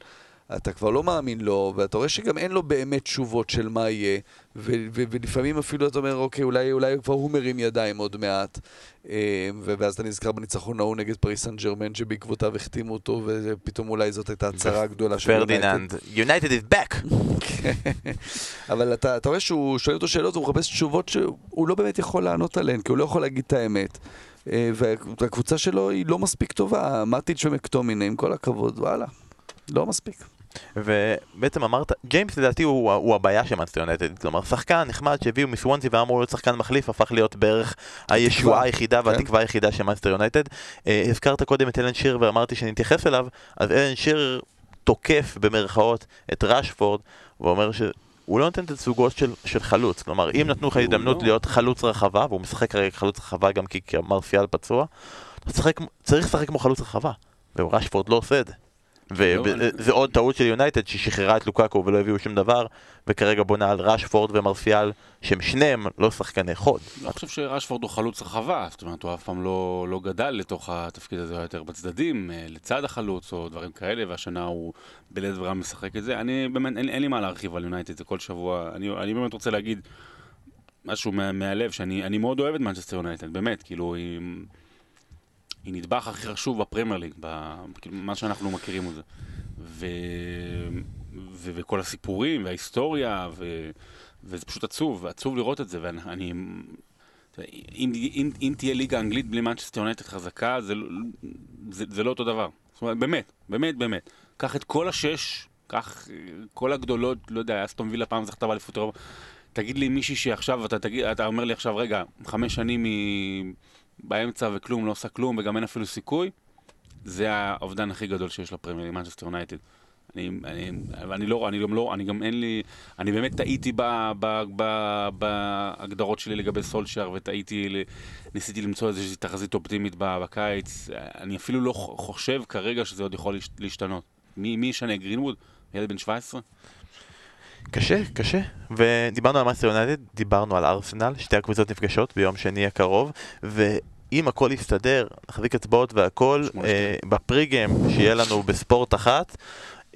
אתה כבר לא מאמין לו, ואתה רואה שגם אין לו באמת תשובות של מה יהיה, ו- ו- ולפעמים אפילו אתה אומר, אוקיי, אולי, אולי כבר הוא מרים ידיים עוד מעט, ו- ואז אתה נזכר בניצחון ההוא נגד פריס סן ג'רמן, שבעקבותיו החתימו אותו, ופתאום אולי זאת הייתה הצהרה הגדולה של פרדיננד, United is back! אבל אתה, אתה רואה שהוא שואל אותו שאלות, הוא מחפש תשובות שהוא לא באמת יכול לענות עליהן, כי הוא לא יכול להגיד את האמת. אה, והקבוצה שלו היא לא מספיק טובה, מאטיץ' ומקטומיני, עם כל הכבוד, וואלה, לא מספיק. ובעצם אמרת, ג'יימס לדעתי הוא, הוא הבעיה של מאנסטר יונטד, כלומר שחקן נחמד שהביאו מסוונזי ואמור להיות שחקן מחליף, הפך להיות בערך הישועה היחידה כן. והתקווה היחידה של מאנסטר יונטד. אה, הזכרת קודם את אלן שירר ואמרתי שנתייחס אליו, אז אלן שירר תוקף במרכאות את ראשפורד, ואומר ש... הוא לא נותן את התצוגות של, של חלוץ, כלומר אם נתנו לך הזדמנות לא. להיות חלוץ רחבה, והוא משחק כרגע חלוץ רחבה גם כי מרסיאל פצוע, צריך לשחק כמו חלוץ רחבה, וראשפורד לא עושה את זה. וזה עוד טעות של יונייטד ששחררה את לוקאקו ולא הביאו שום דבר וכרגע בונה על ראשפורד ומרסיאל שהם שניהם לא שחקני חוד. לא חושב שראשפורד הוא חלוץ רחבה, זאת אומרת הוא אף פעם לא, לא גדל לתוך התפקיד הזה יותר בצדדים, אה, לצד החלוץ או דברים כאלה והשנה הוא בלית ברירה משחק את זה. אני באמת, אין, אין לי מה להרחיב על יונייטד, זה כל שבוע, אני, אני באמת רוצה להגיד משהו מה, מהלב שאני מאוד אוהב את מנצ'סטר יונייטד, באמת, כאילו היא... היא נדבך הכי חשוב בפרמייר ליג, כאילו, מה שאנחנו מכירים את זה. ו... ו... וכל הסיפורים וההיסטוריה, ו... וזה פשוט עצוב, עצוב לראות את זה, ואני... אם, אם, אם תהיה ליגה אנגלית בלי מנצ'סטר יונטד חזקה, זה, לא- זה, זה לא אותו דבר. זאת אומרת, באמת, באמת, באמת. קח את כל השש, קח כל הגדולות, לא יודע, אסטון וילה פעם זכתה באליפות אירופה. תגיד לי מישהי שעכשיו, אתה, תגיד, אתה אומר לי עכשיו, רגע, חמש שנים היא... באמצע וכלום, לא עושה כלום וגם אין אפילו סיכוי, זה האובדן הכי גדול שיש לפרמייר, מנצ'סטר יונייטד. אני, אני, אני לא, אני גם לא, אני גם אין לי, אני באמת טעיתי בהגדרות שלי לגבי סולשייר וטעיתי, ניסיתי למצוא איזושהי תחזית אופטימית בקיץ, אני אפילו לא חושב כרגע שזה עוד יכול להשתנות. מי, ישנה? גרינווד? ילד בן 17? קשה, קשה. ודיברנו על מנצ'סטר יונייטד, דיברנו על ארסנל, שתי הקבוצות נפגשות ביום שני הקרוב, ואם הכל יסתדר, נחזיק אצבעות והכל, אה, ב pre-game שיהיה לנו בספורט אחת,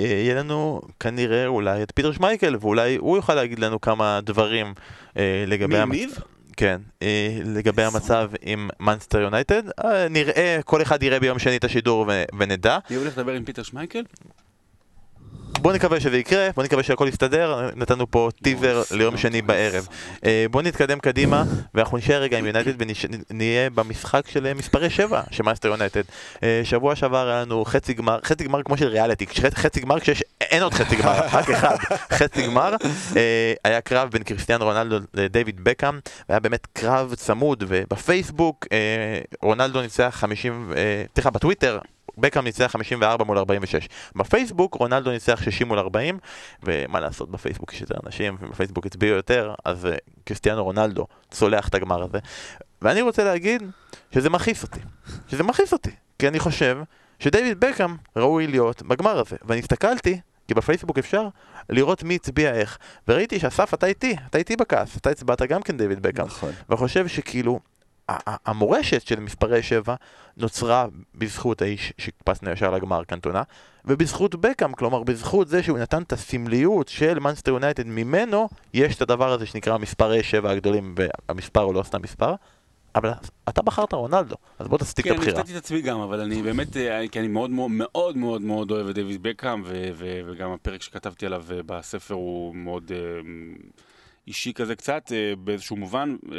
אה, יהיה לנו כנראה אולי את פיטר שמייקל, ואולי הוא יוכל להגיד לנו כמה דברים אה, לגבי... מי. ניב? כן, אה, לגבי המצב עם מנצ'סטר יונייטד, אה, נראה, כל אחד יראה ביום שני את השידור ונדע. מי הולך לדבר עם פיטר שמייקל? בוא נקווה שזה יקרה, בוא נקווה שהכל יסתדר, נתנו פה טיזר ליום שני בערב. אה, בוא נתקדם קדימה, ואנחנו נשאר רגע עם יונייטד ונהיה במשחק של מספרי 7 של מנצ'סטר יונייטד. אה, שבוע שעבר היה לנו חצי גמר, חצי גמר כמו של ריאליטי, חצי גמר כשיש, אין עוד חצי גמר, רק אחד, חצי גמר. אה, היה קרב בין קריסטיאן רונלדו לדייוויד בקאם, והיה באמת קרב צמוד, ובפייסבוק רונלדו ניצח 50, סליחה, בטוויטר בקאם ניצח 54 מול 46. בפייסבוק רונלדו ניצח 60 מול 40, ומה לעשות, בפייסבוק יש יותר אנשים, ובפייסבוק הצביעו יותר, אז uh, קריסטיאנו רונלדו צולח את הגמר הזה. ואני רוצה להגיד שזה מכעיס אותי. שזה מכעיס אותי. כי אני חושב שדייוויד בקאם ראוי להיות בגמר הזה. ואני הסתכלתי, כי בפייסבוק אפשר לראות מי הצביע איך. וראיתי שאסף, אתה איתי, אתה איתי בכעס, אתה הצבעת גם כן דייוויד בקאם. נכון. וחושב שכאילו, המורשת של מספרי 7 נוצרה בזכות האיש שקפצנו ישר לגמר קנטונה, ובזכות בקאם, כלומר בזכות זה שהוא נתן את הסמליות של מנסטר יונייטד, ממנו יש את הדבר הזה שנקרא מספרי 7 הגדולים, והמספר הוא לא סתם מספר. אבל אתה בחרת רונלדו, אז בוא תסתיק כן, את הבחירה. כן, אני את עצמי גם, אבל אני באמת, אה, כי אני מאוד מאוד מאוד מאוד אוהב את דויד בקאם, וגם הפרק שכתבתי עליו אה, בספר הוא מאוד... Uh, אישי כזה קצת, אה, באיזשהו מובן, אה,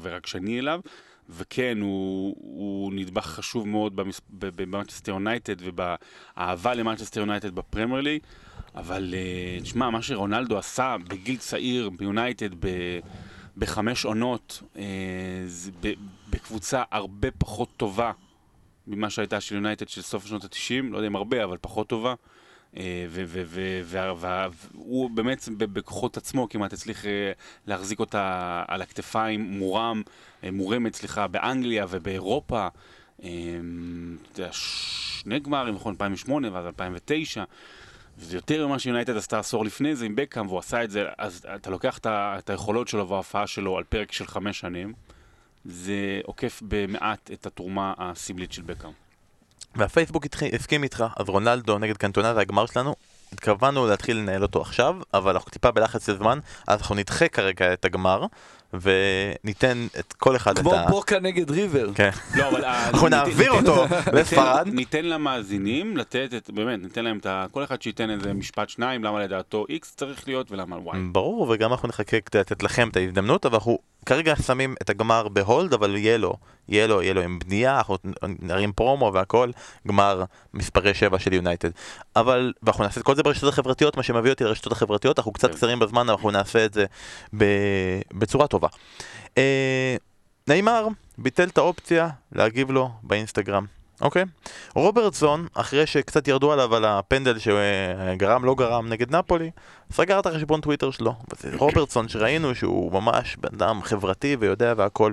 ורגשני אליו. וכן, הוא, הוא נדבך חשוב מאוד במנצ'סטר יונייטד ובאהבה למנצ'סטר יונייטד בפרמייר ליג, אבל אה, תשמע, מה שרונלדו עשה בגיל צעיר ביונייטד בחמש עונות, בקבוצה הרבה פחות טובה ממה שהייתה של יונייטד של סוף שנות ה-90, לא יודע אם הרבה, אבל פחות טובה. אה, והוא באמת בכוחות עצמו כמעט הצליח אה, להחזיק אותה על הכתפיים מורם, אה, מורמת, סליחה, באנגליה ובאירופה. שני גמרים, נכון, 2008 ואז 2009. וזה יותר ממה שיונייטד עשתה עשור לפני זה עם בקאם, והוא עשה את זה, אז אתה לוקח את היכולות שלו וההופעה שלו על פרק של חמש שנים, זה עוקף במעט את התרומה הסמלית של בקאם. והפייסבוק הסכים איתך, אז רונלדו נגד קנטונה זה הגמר שלנו. התכוונו להתחיל לנהל אותו עכשיו, אבל אנחנו טיפה בלחץ של זמן, אז אנחנו נדחה כרגע את הגמר, וניתן את כל אחד כמו את ה... בוקה נגד ריבר. כן. לא, אבל... אנחנו נעביר אותו ניתן- לספרד. ניתן למאזינים לתת את, באמת, ניתן להם את ה... כל אחד שייתן איזה משפט שניים, למה לדעתו X צריך להיות ולמה Y. ברור, וגם אנחנו נחכה כדי לתת לכם את ההזדמנות, אבל אנחנו כרגע שמים את הגמר ב hold, אבל יהיה לו, יהיה לו, יהיה לו עם בנייה, אנחנו נרים פרומו והכל, גמר מספרי 7 של יונייטד. אבל, ואנחנו נעשה את כל זה ברשתות החברתיות, מה שמביא אותי לרשתות החברתיות, אנחנו קצת כן. קצרים בזמן, אנחנו נעשה את זה ב... בצורה טובה. אה, נעימר ביטל את האופציה להגיב לו באינסטגרם. אוקיי? רוברטסון, אחרי שקצת ירדו עליו על הפנדל שגרם לא גרם נגד נפולי, סגר את החשבון טוויטר שלו. וזה רוברטסון שראינו שהוא ממש בן אדם חברתי ויודע והכל.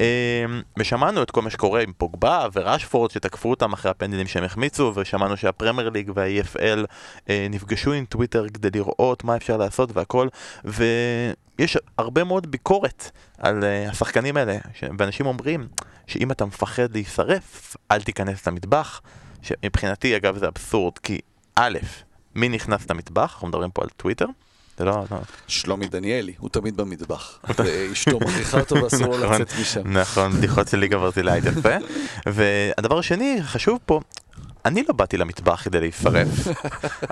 אה, ושמענו את כל מה שקורה עם פוגבה ורשפורד שתקפו אותם אחרי הפנדלים שהם החמיצו, ושמענו שהפרמייר ליג וה-EFL אה, נפגשו עם טוויטר כדי לראות מה אפשר לעשות והכל. ויש הרבה מאוד ביקורת על uh, השחקנים האלה. ואנשים אומרים שאם אתה מפחד להישרף, אל תיכנס למטבח, שמבחינתי אגב זה אבסורד, כי א', מי נכנס למטבח? אנחנו מדברים פה על טוויטר, זה לא... לא... שלומי דניאלי, הוא תמיד במטבח. ואשתו מכריחה אותו ואסור לו לצאת משם. נכון, בדיחות של ליגה ברזילאית יפה. והדבר השני, חשוב פה, אני לא באתי למטבח כדי להישרף.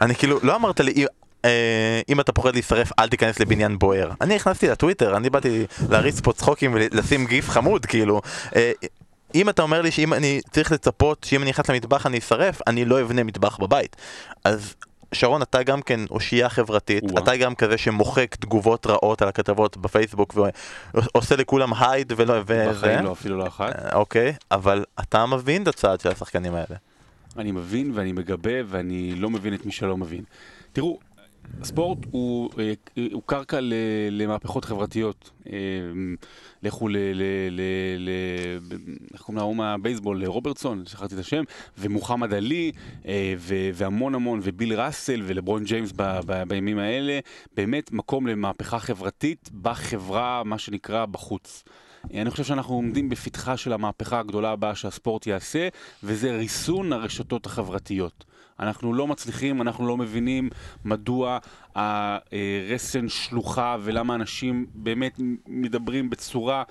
אני כאילו, לא אמרת לי, אה, אם אתה פוחד להישרף, אל תיכנס לבניין בוער. אני נכנסתי לטוויטר, אני באתי להריץ פה צחוקים ולשים גיף חמוד, כאילו. אה, אם אתה אומר לי שאם אני צריך לצפות שאם אני נכנס למטבח אני אשרף, אני לא אבנה מטבח בבית. אז שרון, אתה גם כן אושייה חברתית, או-אה. אתה גם כזה שמוחק תגובות רעות על הכתבות בפייסבוק ועושה לכולם הייד ולא... וזה. בחיים לא, אפילו לא אחת. אה, אוקיי, אבל אתה מבין את הצעד של השחקנים האלה. אני מבין ואני מגבה ואני לא מבין את מי שלא מבין. תראו, הספורט הוא, אה, הוא קרקע למהפכות חברתיות. אה, לכו ל... ל, ל, ל איך קוראים להוא מהבייסבול? לרוברטסון, שכחתי את השם, ומוחמד עלי, אה, ו- והמון המון, וביל ראסל ולברון ג'יימס ב- ב- בימים האלה. באמת מקום למהפכה חברתית בחברה, מה שנקרא, בחוץ. אני חושב שאנחנו עומדים בפתחה של המהפכה הגדולה הבאה שהספורט יעשה, וזה ריסון הרשתות החברתיות. אנחנו לא מצליחים, אנחנו לא מבינים מדוע הרסן שלוחה ולמה אנשים באמת מדברים בצורה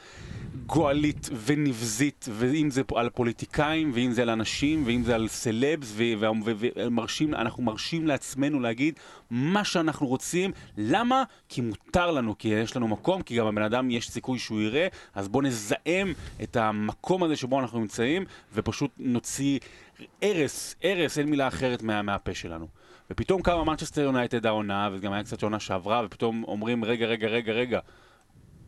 גועלית ונבזית, ואם זה על פוליטיקאים, ואם זה על אנשים, ואם זה על סלבס, ומרשים, אנחנו מרשים לעצמנו להגיד מה שאנחנו רוצים. למה? כי מותר לנו, כי יש לנו מקום, כי גם הבן אדם יש סיכוי שהוא יראה, אז בואו נזהם את המקום הזה שבו אנחנו נמצאים, ופשוט נוציא הרס, הרס, אין מילה אחרת מה, מהפה שלנו. ופתאום קמה מנצ'סטר יונייטד העונה, וגם היה קצת עונה שעברה, ופתאום אומרים, רגע, רגע, רגע, רגע.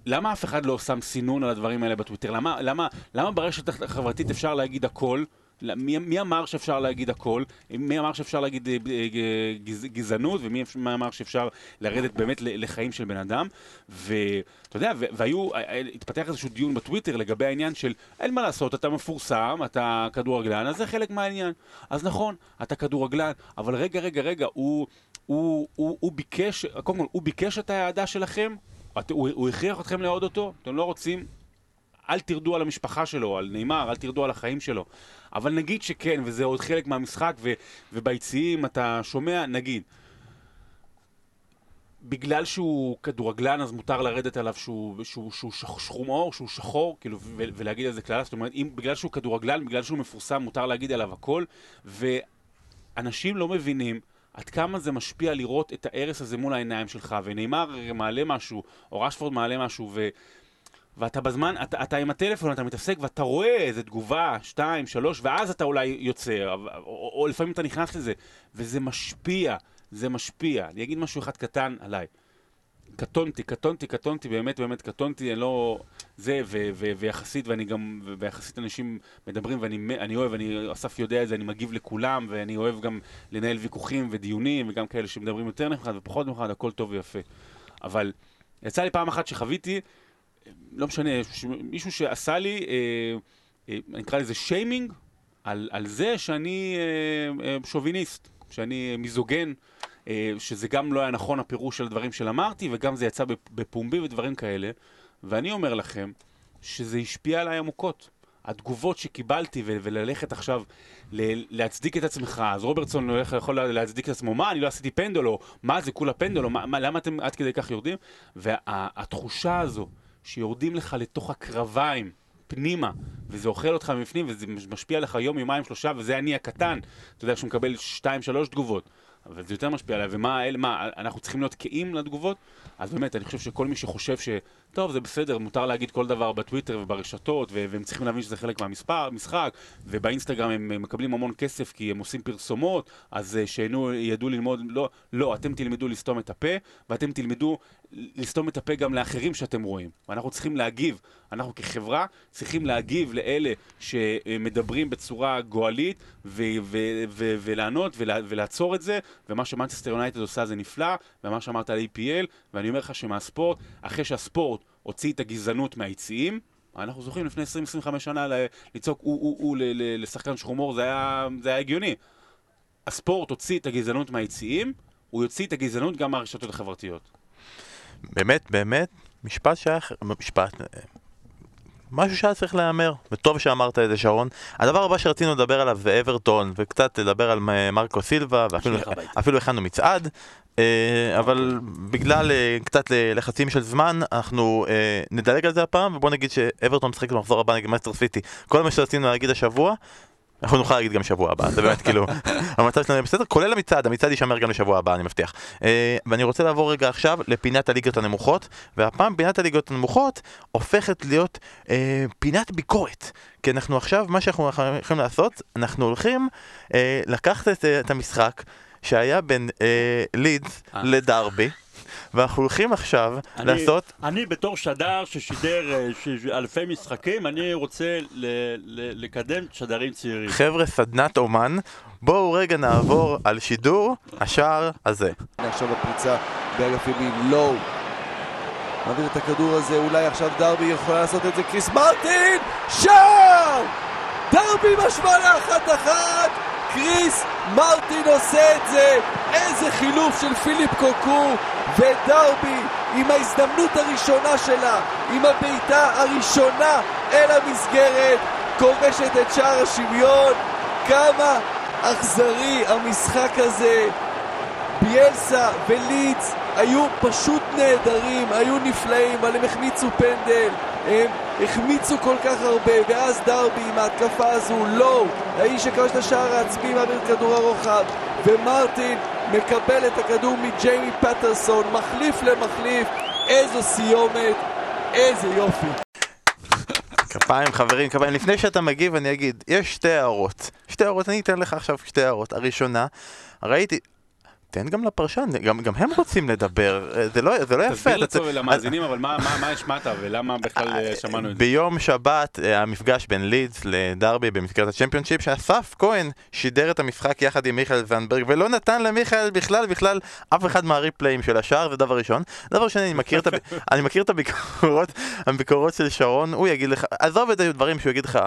למה אף אחד לא שם סינון על הדברים האלה בטוויטר? למה, למה, למה ברשת החברתית אפשר להגיד הכל? מי, מי אמר שאפשר להגיד הכל? מי אמר שאפשר להגיד אה, אה, גז, גזענות? ומי מי אמר שאפשר לרדת באמת לחיים של בן אדם? ואתה יודע, והיו, התפתח איזשהו דיון בטוויטר לגבי העניין של אין מה לעשות, אתה מפורסם, אתה כדורגלן, אז זה חלק מהעניין. אז נכון, אתה כדורגלן, אבל רגע, רגע, רגע, הוא, הוא, הוא, הוא ביקש, קודם כל, הוא ביקש את האהדה שלכם? הוא, הוא הכריח אתכם לאהוד אותו? אתם לא רוצים? אל תרדו על המשפחה שלו, על נאמר, אל תרדו על החיים שלו. אבל נגיד שכן, וזה עוד חלק מהמשחק, ו, וביציעים אתה שומע, נגיד, בגלל שהוא כדורגלן, אז מותר לרדת עליו שהוא, שהוא, שהוא שח- שחום עור, שהוא שחור, כאילו, ו, ולהגיד על זה קללה, זאת אומרת, אם, בגלל שהוא כדורגלן, בגלל שהוא מפורסם, מותר להגיד עליו הכל, ואנשים לא מבינים עד כמה זה משפיע לראות את ההרס הזה מול העיניים שלך, ונאמר מעלה משהו, או רשפורד מעלה משהו, ו... ואתה בזמן, אתה, אתה עם הטלפון, אתה מתעסק ואתה רואה איזה תגובה, שתיים, שלוש, ואז אתה אולי יוצא, או, או, או לפעמים אתה נכנס לזה, וזה משפיע, זה משפיע. אני אגיד משהו אחד קטן עליי. קטונתי, קטונתי, קטונתי, באמת, באמת קטונתי, אני לא... זה, ו- ו- ויחסית, ואני גם, ויחסית אנשים מדברים, ואני אני אוהב, אני, אסף יודע את זה, אני מגיב לכולם, ואני אוהב גם לנהל ויכוחים ודיונים, וגם כאלה שמדברים יותר נחמד ופחות נחמד, הכל טוב ויפה. אבל יצא לי פעם אחת שחוויתי, לא משנה, מישהו שעשה לי, אה, אה, אני אקרא לזה שיימינג, על, על זה שאני אה, שוביניסט, שאני מיזוגן, שזה גם לא היה נכון הפירוש של הדברים של אמרתי, וגם זה יצא בפ- בפומבי ודברים כאלה, ואני אומר לכם שזה השפיע עליי עמוקות. התגובות שקיבלתי וללכת עכשיו להצדיק את עצמך, אז רוברטסון יכול להצדיק את עצמו, מה, אני לא עשיתי פנדל, או מה זה כולה פנדל, או מה, מה, למה אתם עד כדי כך יורדים? והתחושה הזו שיורדים לך לתוך הקרביים, פנימה, וזה אוכל אותך מבפנים, וזה משפיע עליך יום, יומיים, שלושה, וזה אני הקטן, אתה יודע, שהוא מקבל שתיים, שלוש תגובות. אבל זה יותר משפיע עליי, ומה, מה, אנחנו צריכים להיות קהים לתגובות? אז באמת, אני חושב שכל מי שחושב ש... טוב, זה בסדר, מותר להגיד כל דבר בטוויטר וברשתות, והם צריכים להבין שזה חלק מהמשחק, ובאינסטגרם הם מקבלים המון כסף כי הם עושים פרסומות, אז אה, שינו, ידעו ללמוד, לא, לא, אתם תלמדו לסתום את הפה, ואתם תלמדו לסתום את הפה גם לאחרים שאתם רואים. ואנחנו צריכים להגיב, אנחנו כחברה צריכים להגיב לאלה שמדברים בצורה גואלית, ולענות ולעצור את זה, ומה שמנצ'סטר יונייטד עושה זה נפלא, ומה שאמרת על APL, ואני אומר לך שמהספורט, אחרי שהספורט הוציא את הגזענות מהיציעים, אנחנו זוכרים לפני 20-25 שנה לצעוק או-או-או לשחקן שחומור, זה היה, זה היה הגיוני. הספורט הוציא את הגזענות מהיציעים, הוא יוציא את הגזענות גם מהרשתות החברתיות. באמת, באמת, משפט שייך, משפט, משהו שהיה צריך להיאמר, וטוב שאמרת את זה שרון. הדבר הבא שרצינו לדבר עליו זה אברטון, וקצת לדבר על מרקו סילבה, ואפילו הכנו מצעד, אה, אבל בגלל אה, קצת לחצים של זמן, אנחנו אה, נדלג על זה הפעם, ובוא נגיד שאברטון משחק במחזור הבא נגד מסטר סיטי. כל מה שרצינו להגיד השבוע, אנחנו נוכל להגיד גם שבוע הבא, זה באמת כאילו, המצב שלנו בסדר, כולל המצעד, המצעד יישמר גם לשבוע הבא, אני מבטיח. ואני רוצה לעבור רגע עכשיו לפינת הליגות הנמוכות, והפעם פינת הליגות הנמוכות הופכת להיות פינת ביקורת. כי אנחנו עכשיו, מה שאנחנו הולכים לעשות, אנחנו הולכים לקחת את המשחק. שהיה בין אה, לידס אה. לדרבי. ואנחנו הולכים עכשיו אני, לעשות... אני בתור שדר ששידר אה, אלפי משחקים, אני רוצה ל, ל, לקדם שדרים צעירים. חבר'ה, סדנת אומן, בואו רגע נעבור על שידור השער הזה. עכשיו בפריצה באגף ימין, לואו. מעביר את הכדור הזה, אולי עכשיו דרבי יכולה לעשות את זה, קריס מרטין! שער! דרבי משמע לאחת אחת! קריס מרטין עושה את זה! איזה חילוף של פיליפ קוקו ודרבי עם ההזדמנות הראשונה שלה, עם הבעיטה הראשונה אל המסגרת, כובשת את שער השוויון. כמה אכזרי המשחק הזה. ביאלסה ולידס היו פשוט נהדרים, היו נפלאים, אבל הם החמיצו פנדל. הם החמיצו כל כך הרבה, ואז דרבי עם ההתקפה הזו, לא, האיש שכבש את השער העצמי מעביר כדור הרוחב, ומרטין מקבל את הכדור מג'יימי פטרסון, מחליף למחליף, איזו סיומת, איזה יופי. כפיים חברים, כפיים. לפני שאתה מגיב אני אגיד, יש שתי הערות. שתי הערות, אני אתן לך עכשיו שתי הערות. הראשונה, ראיתי, תן גם לפרשן, גם, גם הם רוצים לדבר, אה, זה לא, זה לא יפה. תסביר לצורך למאזינים, אבל מה, מה, מה השמעת ולמה בכלל אה, שמענו את זה? ביום שבת אה, המפגש בין לידס לדרבי במסגרת הצ'מפיונשיפ, שאסף כהן שידר את המשחק יחד עם מיכאל זנדברג, ולא נתן למיכאל בכלל בכלל אף אחד מהריפליים של השער, זה דבר ראשון. דבר שני, אני מכיר את, אני מכיר את הביקורות, הביקורות של שרון, הוא יגיד לך, עזוב את הדברים שהוא יגיד לך,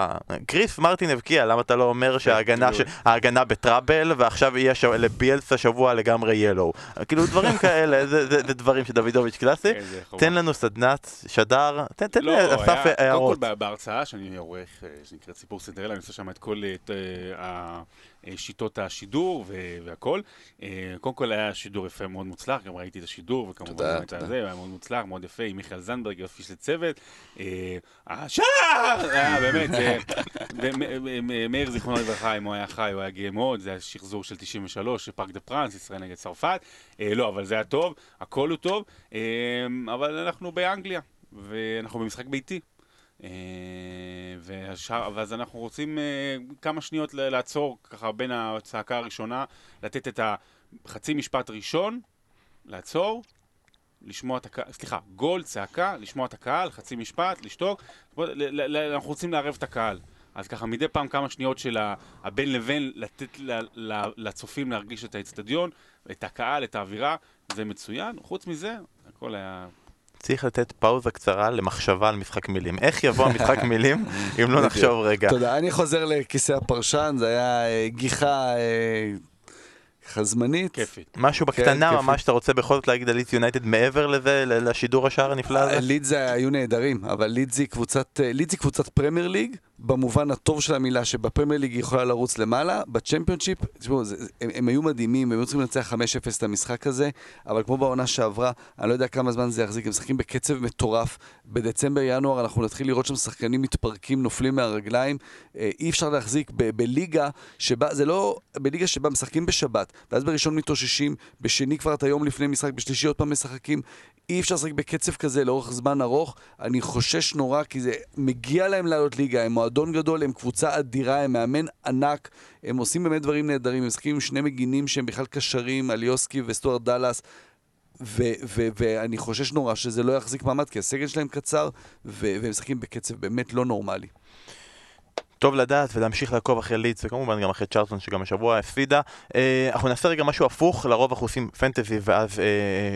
קריס מרטין הבקיע, למה אתה לא אומר שההגנה כאילו- בטראבל, ועכשיו יהיה לביאלס השבוע לגמרי לגמרי ילואו. כאילו דברים כאלה, זה, זה, זה דברים שדוידוביץ' קלאסי. כן, תן לנו סדנת, שדר, תן, תן לא, לי אסף הערות. קודם כל בהרצאה שאני עורך, אה, שנקראת סיפור סינדרלה, אני עושה שם את כל את, uh, שיטות השידור והכל. אה, קודם כל היה שידור יפה מאוד מוצלח, גם ראיתי את השידור, וכמובן גם את זה, היה מאוד מוצלח, מאוד יפה, עם מיכאל זנדברג, יופי של צוות. השער! היה באמת, מאיר זיכרונו לברכה, אם הוא היה חי, הוא היה גאה מאוד, זה היה שחזור של 93, של פארק דה פרנס, ישראל נגד צרפת. אה, לא, אבל זה היה טוב, הכל הוא טוב, אה, אבל אנחנו באנגליה, ואנחנו במשחק ביתי. אה, והשאר, ואז אנחנו רוצים כמה שניות לעצור ככה בין הצעקה הראשונה, לתת את החצי משפט ראשון, לעצור, לשמוע את הקהל, סליחה, גול, צעקה, לשמוע את הקהל, חצי משפט, לשתוק, אנחנו רוצים לערב את הקהל. אז ככה מדי פעם כמה שניות של הבין לבין לתת לצופים להרגיש את האצטדיון, את הקהל, את האווירה, זה מצוין. חוץ מזה, הכל היה... צריך לתת פאוזה קצרה למחשבה על משחק מילים. איך יבוא המשחק מילים אם לא נחשוב רגע? תודה, אני חוזר לכיסא הפרשן, זה היה אה, גיחה אה, ככה זמנית. כיפית. משהו כן, בקטנה ממש שאתה רוצה בכל זאת להגיד על לידס יונייטד מעבר לזה, לשידור השער הנפלא הזה? לידס היו נהדרים, אבל לידס היא קבוצת פרמייר ליג, במובן הטוב של המילה, שבפרמייר ליג היא יכולה לרוץ למעלה, בצ'מפיונשיפ, תשמעו, הם, הם היו מדהימים, הם היו צריכים לנצח 5-0 את המשחק הזה, אבל כמו בעונה שעברה, אני לא יודע כמה זמן זה יחזיק, הם משחקים בקצב מטורף. בדצמבר-ינואר אנחנו נתחיל לראות שם שחקנים מתפרקים, נופלים מהרגליים. אה, אי אפשר להחזיק ב- בליגה שבה, זה לא, בליגה שבה משחקים בשבת, ואז בראשון מתאוששים, בשני כבר אתה יום לפני משחק, בשלישי עוד פעם משחקים. אי אפשר לשחק בקצב כזה לאורך זמן ארוך. אני חושש נורא, כי זה מגיע להם לעלות ליגה, הם מועדון גדול, הם קבוצה אדירה, הם מאמן ענק, הם עושים באמת דברים נהדרים, הם משחקים עם שני מגינים שהם בכלל קשרים, אליוסקי וסטוארט דאלאס. ואני חושש נורא שזה לא יחזיק מעמד, כי הסגל שלהם קצר, והם משחקים בקצב באמת לא נורמלי. טוב לדעת ולהמשיך לעקוב אחרי לידס וכמובן גם אחרי צ'ארלטון שגם השבוע הפסידה. אה, אנחנו נעשה רגע משהו הפוך, לרוב אנחנו עושים פנטזי ואז אה,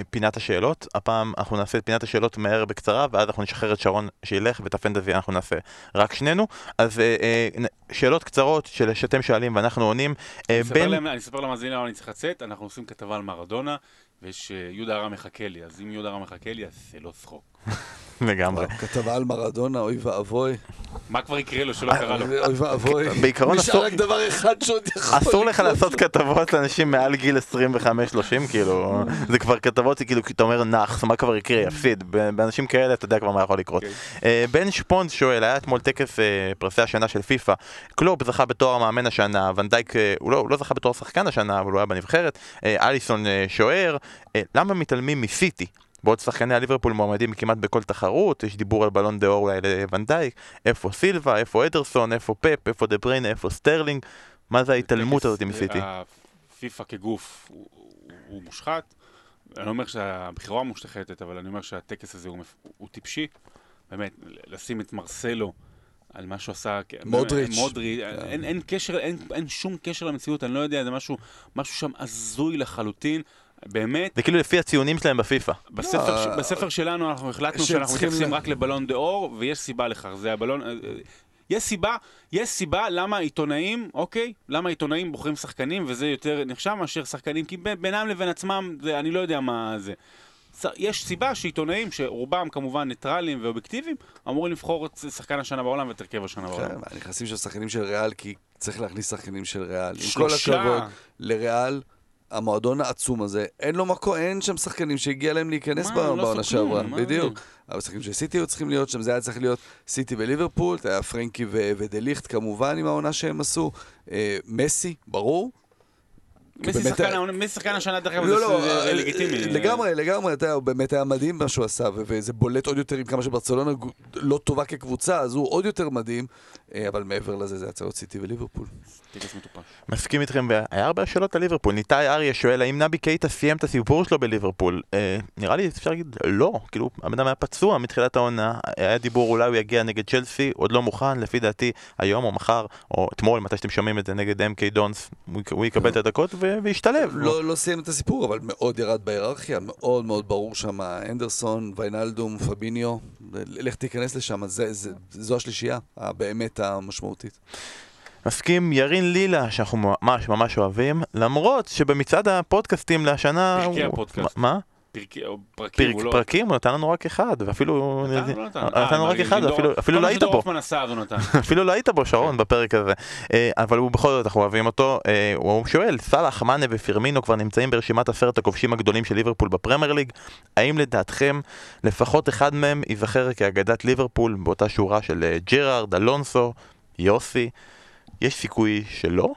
פינת השאלות. הפעם אנחנו נעשה את פינת השאלות מהר בקצרה ואז אנחנו נשחרר את שרון שילך ואת הפנטזי אנחנו נעשה רק שנינו. אז אה, אה, שאלות קצרות של שאתם שואלים ואנחנו עונים. אה, אני בין... להם- אני אספר למאזינים למה אני צריך לצאת, אנחנו עושים כתבה על מרדונה, ויש אה, יהודה רם מחכה לי, אז אם יהודה רם מחכה לי, אז זה לא צחוק. לגמרי. כתבה על מרדונה, אוי ואבוי. מה כבר יקרה לו שלא קרה לו? אוי ואבוי. בעיקרון נשאר אסור- רק דבר אחד שעוד יכול אסור לך לעשות. כתבות לאנשים מעל גיל 25-30, כאילו, זה כבר כתבות, כאילו, כי אתה אומר נאחס, מה כבר יקרה, יפסיד, באנשים כאלה אתה יודע כבר מה יכול לקרות. אה, בן שפונס שואל, היה אתמול טקס אה, פרסי השנה של פיפא, קלופ זכה בתואר המאמן השנה, ונדייק, אה, הוא לא- הוא לא זכה בתואר שחקן השנה, אבל הוא היה בנבחרת, אליסון שוער, למה מתעלמים מסיטי? בעוד שחקני הליברפול מועמדים כמעט בכל תחרות, יש דיבור על בלון דה אור אולי לוונדייק, איפה סילבה, איפה אדרסון, איפה פפ, איפה דה בריינה, איפה סטרלינג, מה זה ההתעלמות הזאת מסיטי? אה, פיפ"א כגוף הוא- מושחת. אני לא אומר שהבחירה מושתחתת, אבל אני אומר שהטקס הזה הוא טיפשי. באמת, לשים את מרסלו על מה שהוא עשה... כ- מודריץ'. מודריץ', אין, אין קשר, אין, אין שום קשר למציאות, אני לא יודע, זה משהו, משהו שם הזוי לחלוטין. באמת, זה כאילו לפי הציונים שלהם בפיפא. בספר, ש... אה, בספר שלנו אנחנו החלטנו שאנחנו מתייחסים רק לבלון דה אור, ויש סיבה לכך, זה הבלון... אה, אה, יש סיבה, יש סיבה למה עיתונאים, אוקיי? למה עיתונאים בוחרים שחקנים, וזה יותר נחשב מאשר שחקנים, כי ב- בינם לבין עצמם, זה, אני לא יודע מה זה. יש סיבה שעיתונאים, שרובם כמובן ניטרלים ואובייקטיביים, אמורים לבחור את שחקן השנה בעולם ואת הרכב השנה בעולם. כן, נכנסים שם שחקנים של ריאל, כי צריך להכניס שחקנים של ריאל. עם כל. הכבוד לריאל, המועדון העצום הזה, אין לו מקום, אין שם שחקנים שהגיע להם להיכנס לא בעונה שעברה. בדיוק. השחקנים של סיטי היו צריכים להיות שם, זה היה צריך להיות סיטי וליברפול, היה פרנקי ודליכט כמובן עם העונה שהם עשו. אה, מסי, ברור. באמת- שחקן השנה, דרך אגב, לא, זה- לא, אה, לגיטימי. לגמרי, לגמרי, אתה יודע, הוא באמת היה מדהים מה שהוא עשה, ו- וזה בולט עוד יותר עם כמה שברצלונה לא טובה כקבוצה, אז הוא עוד יותר מדהים, אה, אבל מעבר לזה זה הצעות סיטי וליברפול. מסכים איתכם, והיה הרבה שאלות על ליברפול. ניתאי אריה שואל, האם נבי קייטה סיים את הסיפור שלו בליברפול? אה, נראה לי אפשר להגיד לא, כאילו, הבן אדם היה פצוע מתחילת העונה, היה דיבור אולי הוא יגיע נגד צ'לסי, עוד לא מוכן, לפי דעתי, היום או מחר, או אתמול, מתי שאתם שומעים את זה, נגד MK דונס, הוא יק- הוא יקבל את הדקות ו- וישתלב. לא, לא סיים את הסיפור, אבל מאוד ירד בהיררכיה, מאוד מאוד ברור שם, אנדרסון, ויינלדום, פביניו, לך תיכנס לשם, זה, זה, זו השלישייה הבאמת המשמעותית. מסכים ירין לילה, שאנחנו ממש ממש אוהבים, למרות שבמצעד הפודקאסטים לשנה... פרקי הוא- הפודקאסט. מה? פרקים, לא... פרקים, הוא נתן לנו רק אחד, ואפילו... נתן לא? נתן לנו אה, רק אחד, אפילו- לא מה היית בו. אפילו לא היית בו שרון בפרק הזה, אה, אבל הוא בכל זאת אנחנו אוהבים אותו. אה, הוא שואל, סאלח, מאנה ופירמינו כבר נמצאים ברשימת עשרת הכובשים הגדולים של ליברפול בפרמייר ליג, האם לדעתכם לפחות אחד מהם ייזכר כאגדת ליברפול באותה שורה של אה, ג'רארד, אלונסו, יוסי? יש סיכוי שלא?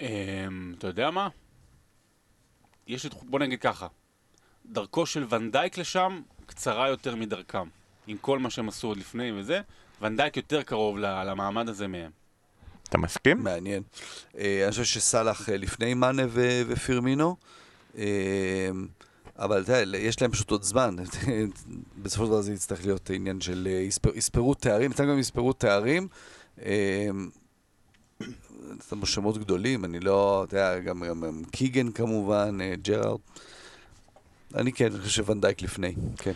אמ, אתה יודע מה? יש את... בוא נגיד ככה. דרכו של ונדייק לשם קצרה יותר מדרכם. עם כל מה שהם עשו עוד לפני וזה, ונדייק יותר קרוב למעמד הזה מהם. אתה מסכים? מעניין. אה, אני חושב שסאלח אה, לפני מאנה ו- ופירמינו, אה, אבל אתה יודע, יש להם פשוט עוד זמן. בסופו של דבר זה יצטרך להיות עניין של יספר- יספרו תארים, אצלם גם יספרו תארים. זה שמות גדולים, אני לא, אתה יודע, גם, גם, גם קיגן כמובן, אה, ג'רארד. אני כן, אני חושב שוונדייק לפני, כן.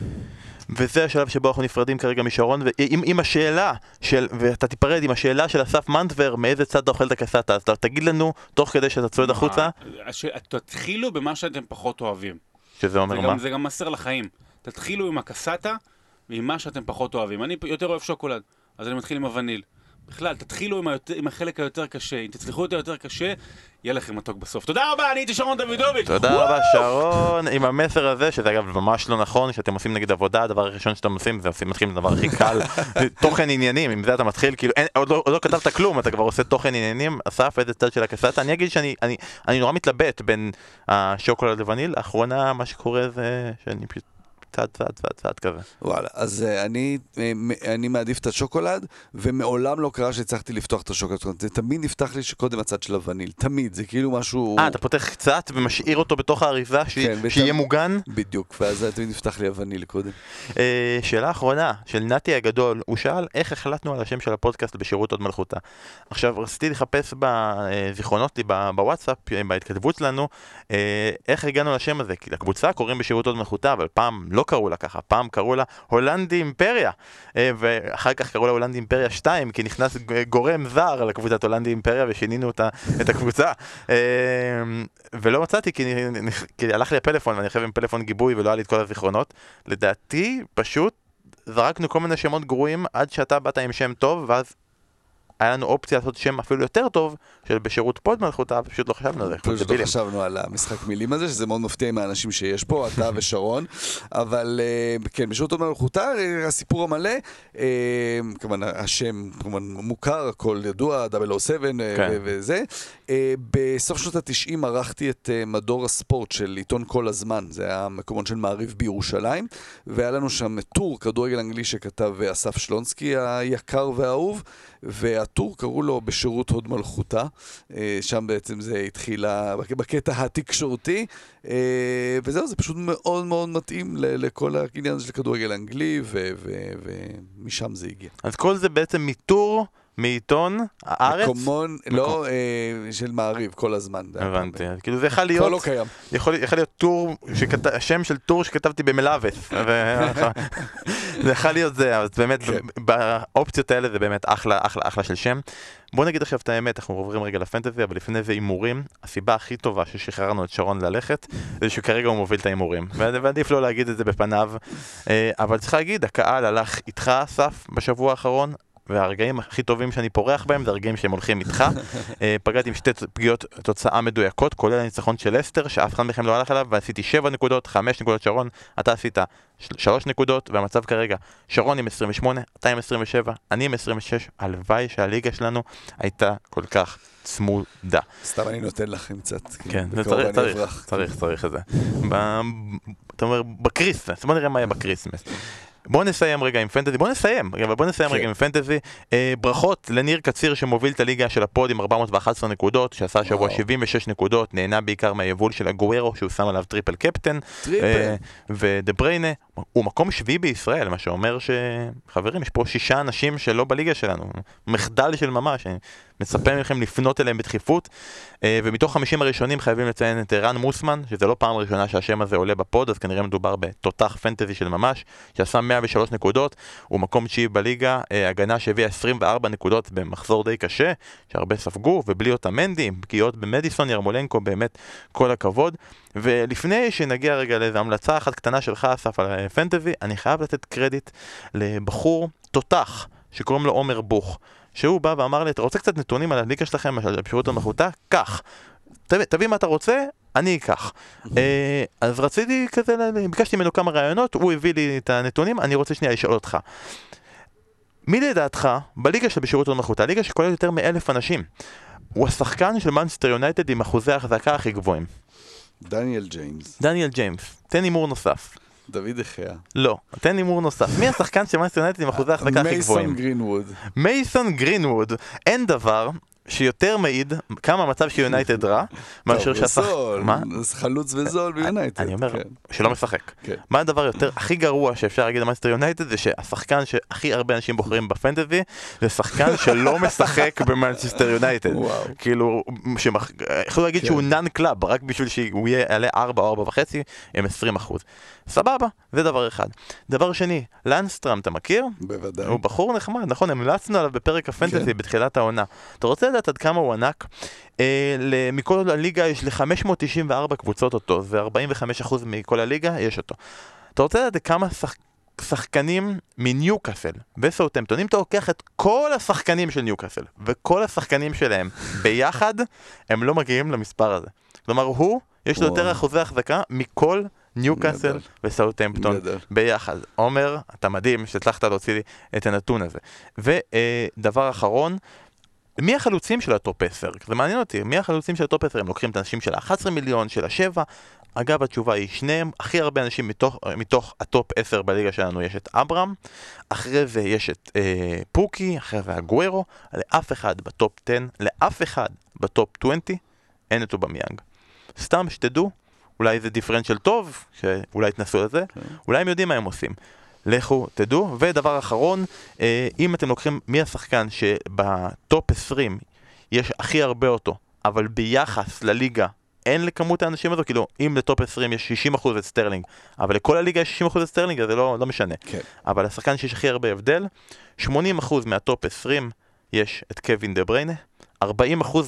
וזה השלב שבו אנחנו נפרדים כרגע משרון, ועם עם השאלה של, ואתה תיפרד עם השאלה של אסף מנטבר, מאיזה צד אתה אוכל את הקסטה, אז אתה תגיד לנו, תוך כדי שאתה צועד החוצה, הש- תתחילו במה שאתם פחות אוהבים. שזה זה אומר מה? גם, זה גם מסר לחיים. תתחילו עם הקסטה ועם מה שאתם פחות אוהבים. אני יותר אוהב שוקולד. אז אני מתחיל עם הווניל. בכלל, תתחילו עם, היותר, עם החלק היותר קשה. אם תצליחו את היותר קשה, יהיה לכם מתוק בסוף. תודה רבה, אני הייתי שרון דוידוביץ'. תודה רבה שרון, עם המסר הזה, שזה אגב ממש לא נכון, שאתם עושים נגד עבודה, הדבר הראשון שאתם עושים זה עושים, מתחילים לדבר הכי קל, תוכן עניינים, עם זה אתה מתחיל, כאילו, אין, עוד, לא, עוד לא כתבת כלום, אתה כבר עושה תוכן עניינים, אסף, איזה צד של הקסטה, אני אגיד שאני אני, אני נורא מתלבט בין השוקולד לווניל, לאחרונה מה שקורה זה שאני פשוט צעד צעד צעד צעד כזה. וואלה, אז uh, אני, uh, אני מעדיף את השוקולד, ומעולם לא קרה שהצלחתי לפתוח את השוקולד. זה תמיד נפתח לי שקודם הצד של הווניל, תמיד, זה כאילו משהו... אה, אתה פותח קצת ומשאיר אותו בתוך האריזה, ש... כן, שיהיה בת- מוגן? בדיוק, ואז תמיד נפתח לי הווניל קודם. אה, שאלה אחרונה, של נתי הגדול, הוא שאל איך החלטנו על השם של הפודקאסט בשירות עוד מלכותה. עכשיו, רציתי לחפש בזיכרונות לי בוואטסאפ, אה, בהתכתבות שלנו, אה, איך הגענו לשם הזה, כי לקבוצה קוראים בשירות עוד מלכותה, אבל פעם לא קראו לה ככה, פעם קראו לה הולנדי אימפריה, אה, ואחר כך קראו לה הולנדי אימפריה 2, כי נכנס גורם זר לקבוצת הולנדי אימפריה ושינינו אותה, את הקבוצה. אה, ולא מצאתי, כי, כי הלך לי הפלאפון, ואני חייב עם פלאפון גיבוי ולא היה לי את כל הזיכרונות. לדעתי, פשוט זרקנו כל מיני שמות גרועים עד שאתה באת עם שם טוב, ואז היה לנו אופציה לעשות שם אפילו יותר טוב, של בשירות פוד מלכותה, פשוט לא חשבנו על זה. פשוט לא. חשבנו על המשחק מילים הזה, שזה מאוד מפתיע עם האנשים שיש פה, אתה ושרון. אבל אה, כן, בשירות עוד מלכותה, אה, הסיפור המלא, אה, כמובן השם כמובן מוכר, הכל ידוע, 007 אה, כן. וזה. בסוף שנות התשעים ערכתי את מדור הספורט של עיתון כל הזמן, זה היה מקומון של מעריב בירושלים, והיה לנו שם טור כדורגל אנגלי שכתב אסף שלונסקי היקר והאהוב, והטור קראו לו בשירות הוד מלכותה. אה, שם בעצם זה התחיל בקטע התקשורתי, אה, וזהו, זה פשוט מאוד מאוד מתאים לכל העניין הזה של כדורגל אנגלי, ומשם זה הגיע. אז כל זה בעצם מטור מעיתון הארץ? מקומון, לא אה, של מעריב, כל הזמן. הבנתי, כאילו זה יכול כבר להיות, לא קיים. יכול, להיות טור. שם של טור שכתבתי במלאבס, זה יכול להיות זה, אז באמת, כן. באופציות האלה זה באמת אחלה, אחלה, אחלה של שם. בוא נגיד עכשיו את האמת, אנחנו עוברים רגע לפנטזי, אבל לפני זה הימורים, הסיבה הכי טובה ששחררנו את שרון ללכת, זה שכרגע הוא מוביל את ההימורים, ועדיף לא להגיד את זה בפניו, אה, אבל צריך להגיד, הקהל הלך איתך, אסף, בשבוע האחרון, והרגעים הכי טובים שאני פורח בהם זה הרגעים שהם הולכים איתך. אה, פגעתי עם שתי פגיעות תוצאה מדויקות, כולל הניצחון של אסתר, שאף אחד מכם לא הלך עליו, ועשיתי 7 נקודות, 5 נקודות שרון, אתה עשית 3 נקודות, והמצב כרגע, שרון עם 28, אתה עם 27, אני עם 26, הלוואי שהליגה שלנו הייתה כל כך צמודה. סתם אני נותן לכם קצת. כן, זה בקרוב צריך, צריך. צריך, צריך את זה. אתה אומר, בקריסמס, בוא נראה מה יהיה בקריסמס. בוא נסיים רגע עם פנטזי, בוא נסיים, אבל בוא נסיים כן. רגע עם פנטזי. אה, ברכות לניר קציר שמוביל את הליגה של ה pod עם 411 נקודות, שעשה השבוע וואו. 76 נקודות, נהנה בעיקר מהיבול של אגוארו שהוא שם עליו triple captain. triple. אה, ודה בריינה הוא מקום שביעי בישראל, מה שאומר שחברים, יש פה שישה אנשים שלא בליגה שלנו, מחדל של ממש, מצפה מכם לפנות אליהם בדחיפות. אה, ומתוך 50 הראשונים חייבים לציין את רן מוסמן, שזה לא פעם ראשונה שהשם הזה עולה ב pod, אז כנראה מדובר בתותח פנטזי של ממש, שעשה 103 נקודות, הוא מקום תשיעי בליגה, אה, הגנה שהביאה 24 נקודות במחזור די קשה, שהרבה ספגו, ובלי אוטמנדי, עם פגיעות במדיסון, ירמולנקו, באמת כל הכבוד. ולפני שנגיע רגע לאיזו המלצה אחת קטנה שלך, אסף, על אה, פנטזי, אני חייב לתת קרדיט לבחור תותח, שקוראים לו עומר בוך. שהוא בא ואמר לי, אתה רוצה קצת נתונים על הליגה שלכם, על השירות המחותה? קח. תביא, תביא מה אתה רוצה, אני אקח. אה, אז רציתי כזה, ביקשתי ממנו כמה רעיונות, הוא הביא לי את הנתונים, אני רוצה שנייה לשאול אותך. מי לדעתך, בליגה של בשירות המחותה, הליגה שכוללת יותר מאלף אנשים, הוא השחקן של מנצ'סטר יונייטד עם אחוזי ההחזקה הכי גבוהים? דניאל ג'יימס, דניאל ג'יימס. תן הימור נוסף. דויד דה חאה. לא, תן הימור נוסף. מי השחקן של מנצ'סטר יונייטד עם אחוזי ההחזקה הכי גבוהים? מייסון גרינווד. מייסון גרינווד, אין דבר שיותר מעיד כמה המצב של יונייטד רע, מאשר שהשחק... וזול, מה? חלוץ וזול ביונייטד. אני אומר כן. שלא משחק. כן. מה הדבר יותר הכי גרוע שאפשר להגיד על מנצ'סטר יונייטד זה שהשחקן שהכי הרבה אנשים בוחרים בפנטזי זה שחקן שלא משחק במנצ'סטר יונייטד. כאילו. יכולו להגיד כן. שהוא נאן קלאב רק בשביל שהוא יהיה- יעלה 4 או 4 וחצי עם 20 אחוז. סבבה, זה דבר אחד. דבר שני, לנדסטראם אתה מכיר? בוודאי. הוא בחור נחמד, נכון, המלצנו עליו בפרק הפנטזי כן. בתחילת העונה. אתה רוצה לדעת עד כמה הוא ענק? אה, ל- מכל הליגה יש ל-594 קבוצות אותו, ו-45% מכל הליגה יש אותו. אתה רוצה לדעת כמה שח... שחקנים מניוקאסל וסאוטמפטון, אם אתה לוקח את כל השחקנים של ניוקאסל וכל השחקנים שלהם ביחד, הם לא מגיעים למספר הזה. כלומר, הוא, יש לו וואו. יותר אחוזי החזקה מכל ניוקאסל גדול. ביחד. עומר, אתה מדהים שהצלחת להוציא לי את הנתון הזה. ודבר אחרון, מי החלוצים של ה top 10? זה מעניין אותי, מי החלוצים של ה top 10? הם לוקחים את האנשים של ה-11 מיליון, של ה-7? אגב, התשובה היא שניהם, הכי הרבה אנשים מתוך, מתוך ה top 10 בליגה שלנו יש את אברהם, אחרי זה יש את אה, פוקי, אחרי זה אגוארו, לאף אחד ב top 10, לאף אחד ב top 20, אין את אובמיאנג. סתם שתדעו, אולי זה דיפרנציאל טוב, שאולי תנסו לזה, אולי הם יודעים מה הם עושים. לכו, תדעו. ודבר אחרון, אה, אם אתם לוקחים מי השחקן שב top 20 יש הכי הרבה אותו, אבל ביחס לליגה אין לכמות האנשים הזו, כאילו, אם ל top 20 יש 60% את סטרלינג, אבל לכל הליגה יש 60% את סטרלינג, אז זה לא, לא משנה. כן. אבל השחקן שיש הכי הרבה הבדל, 80% מה top 20 יש את קווין דה בריינה, 40%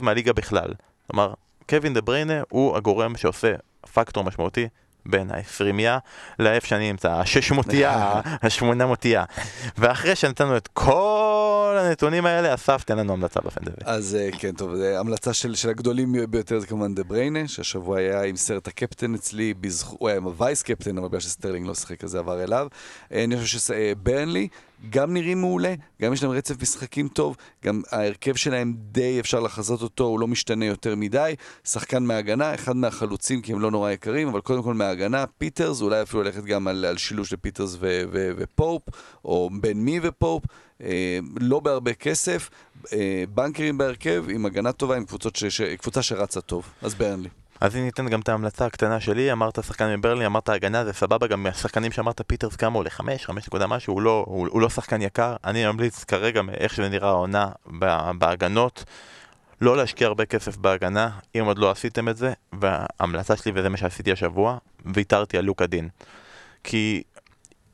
מהליגה בכלל. כלומר, קווין דה בריינה הוא הגורם שעושה פקטור משמעותי בין העשרימייה לאיפה שאני נמצא, הששמותייה, השמונמותייה. ואחרי שנתנו את כל הנתונים האלה, אסף, תן לנו המלצה ב Fantasy. אז אה, כן, טוב, זה המלצה של, של הגדולים ביותר זה כמובן דה בריינה, שהשבוע היה עם סרט הקפטן אצלי, בזכו, הוא היה עם ה vice captain, אבל בגלל שסטרלינג לא שיחק, אז זה עבר אליו. אה, אני חושב שברנלי, גם נראים מעולה, גם יש להם רצף משחקים טוב, גם ההרכב שלהם די אפשר לחזות אותו, הוא לא משתנה יותר מדי. שחקן מההגנה, אחד מהחלוצים, כי הם לא נורא יקרים, אבל קודם כל מההגנה, פיטרס, אולי אפילו ללכת גם על, על שילוב של פיטרס ו- ו- ופופ, או בין מי ופופ, אה, לא בהרבה כסף, אה, בנקרים בהרכב, עם הגנה טובה, עם ש- ש- קבוצה שרצה טוב. אז ברנלי. אז אני אתן גם את ההמלצה הקטנה שלי, אמרת שחקן מברנלי, אמרת הגנה, זה סבבה, גם מהשחקנים שאמרת פיטרס כמה עולה? חמש, חמש נקודה משהו, הוא לא, הוא, הוא לא שחקן יקר. אני ממליץ כרגע, מאיך שזה נראה העונה בהגנות, לא להשקיע הרבה כסף בהגנה, אם עוד לא עשיתם את זה, וההמלצה שלי, וזה מה שעשיתי השבוע, ויתרתי על לוקה דין. כי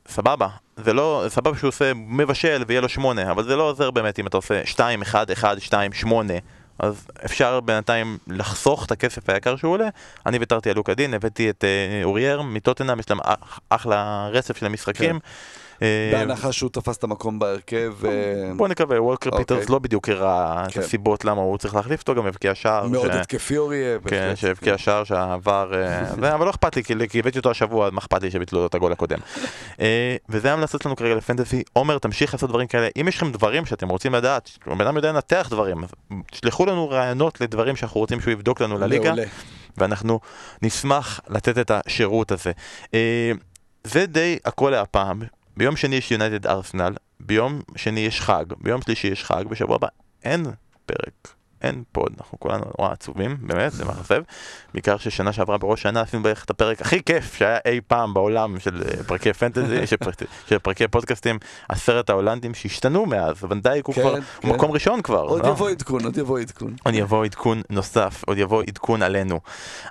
סבבה, זה לא, סבבה שהוא עושה מבשל ויהיה לו שמונה, אבל זה לא עוזר באמת אם אתה עושה שתיים, אחד, אחד, שתיים, שמונה. אז אפשר בינתיים לחסוך את הכסף היקר שהוא עולה. אני ויתרתי על לוקה דין, הבאתי את אה, אורייר מטוטנאם, יש להם אח- אחלה רצף של המשחקים. אה, בהנחה שהוא תפס את המקום בהרכב. אה, בוא נקווה, ווקר אוקיי. פיטרס לא בדיוק הראה את כן. הסיבות למה הוא צריך להחליף אותו, גם הבקיע שער. מאוד התקפי אורייר. כן. שהבקיע שער שעבר, אה, אבל לא אכפת לי, כי הבאתי אותו השבוע, מה אכפת לי שביטלו לו את הגול הקודם. אה, וזה ההמלצות שלנו כרגע לפנטסי. עומר, תמשיך לעשות דברים כאלה. אם יש לכם דברים שאתם רוצים לדעת, בן אדם יודע לנתח דברים, אז תשלחו לנו רעיונות לדברים שאנחנו רוצים שהוא יבדוק לנו לליגה. ואנחנו נשמח לתת את השירות הזה. אה, זה די הכל להפעם. ביום שני יש יונייטד ארסנל, ביום שני יש חג, ביום שלישי יש חג, בשבוע הבא אין פרק. אין פוד, אנחנו כולנו נורא עצובים, באמת, זה מאכזב. בעיקר ששנה שעברה בראש שנה עשינו בערך את הפרק הכי כיף שהיה אי פעם בעולם של אה, פרקי פנטזי, של פרק- של פרקי פודקאסטים, עשרת ההולנדים שהשתנו מאז, ונדייק הוא כן, כבר, כן. הוא מקום ראשון כבר. עוד לא? יבוא עדכון, עוד יבוא עדכון. עוד יבוא עדכון נוסף, עוד יבוא עדכון עלינו.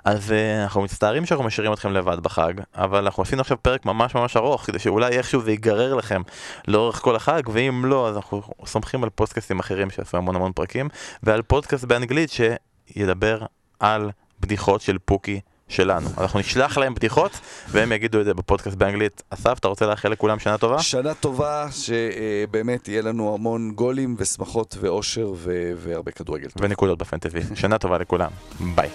אז uh, אנחנו מצטערים שאנחנו משאירים אתכם לבד בחג, אבל אנחנו עשינו עכשיו פרק ממש ממש ארוך, כדי שאולי איכשהו זה ייגרר לכם לאורך כל החג, ואם לא, אז אנחנו סומכים על פודקאסטים אחרים שעשו המון המון פרקים, ועל פודקאסט באנגלית שידבר על בדיחות של פוקי. שלנו. אנחנו נשלח להם בדיחות והם יגידו את זה בפודקאסט באנגלית. אסף, אתה רוצה לאחל לכולם שנה טובה? שנה טובה, שבאמת יהיה לנו המון גולים ושמחות ואושר והרבה כדורגל. ונקודות בפנטזי. שנה טובה לכולם. ביי.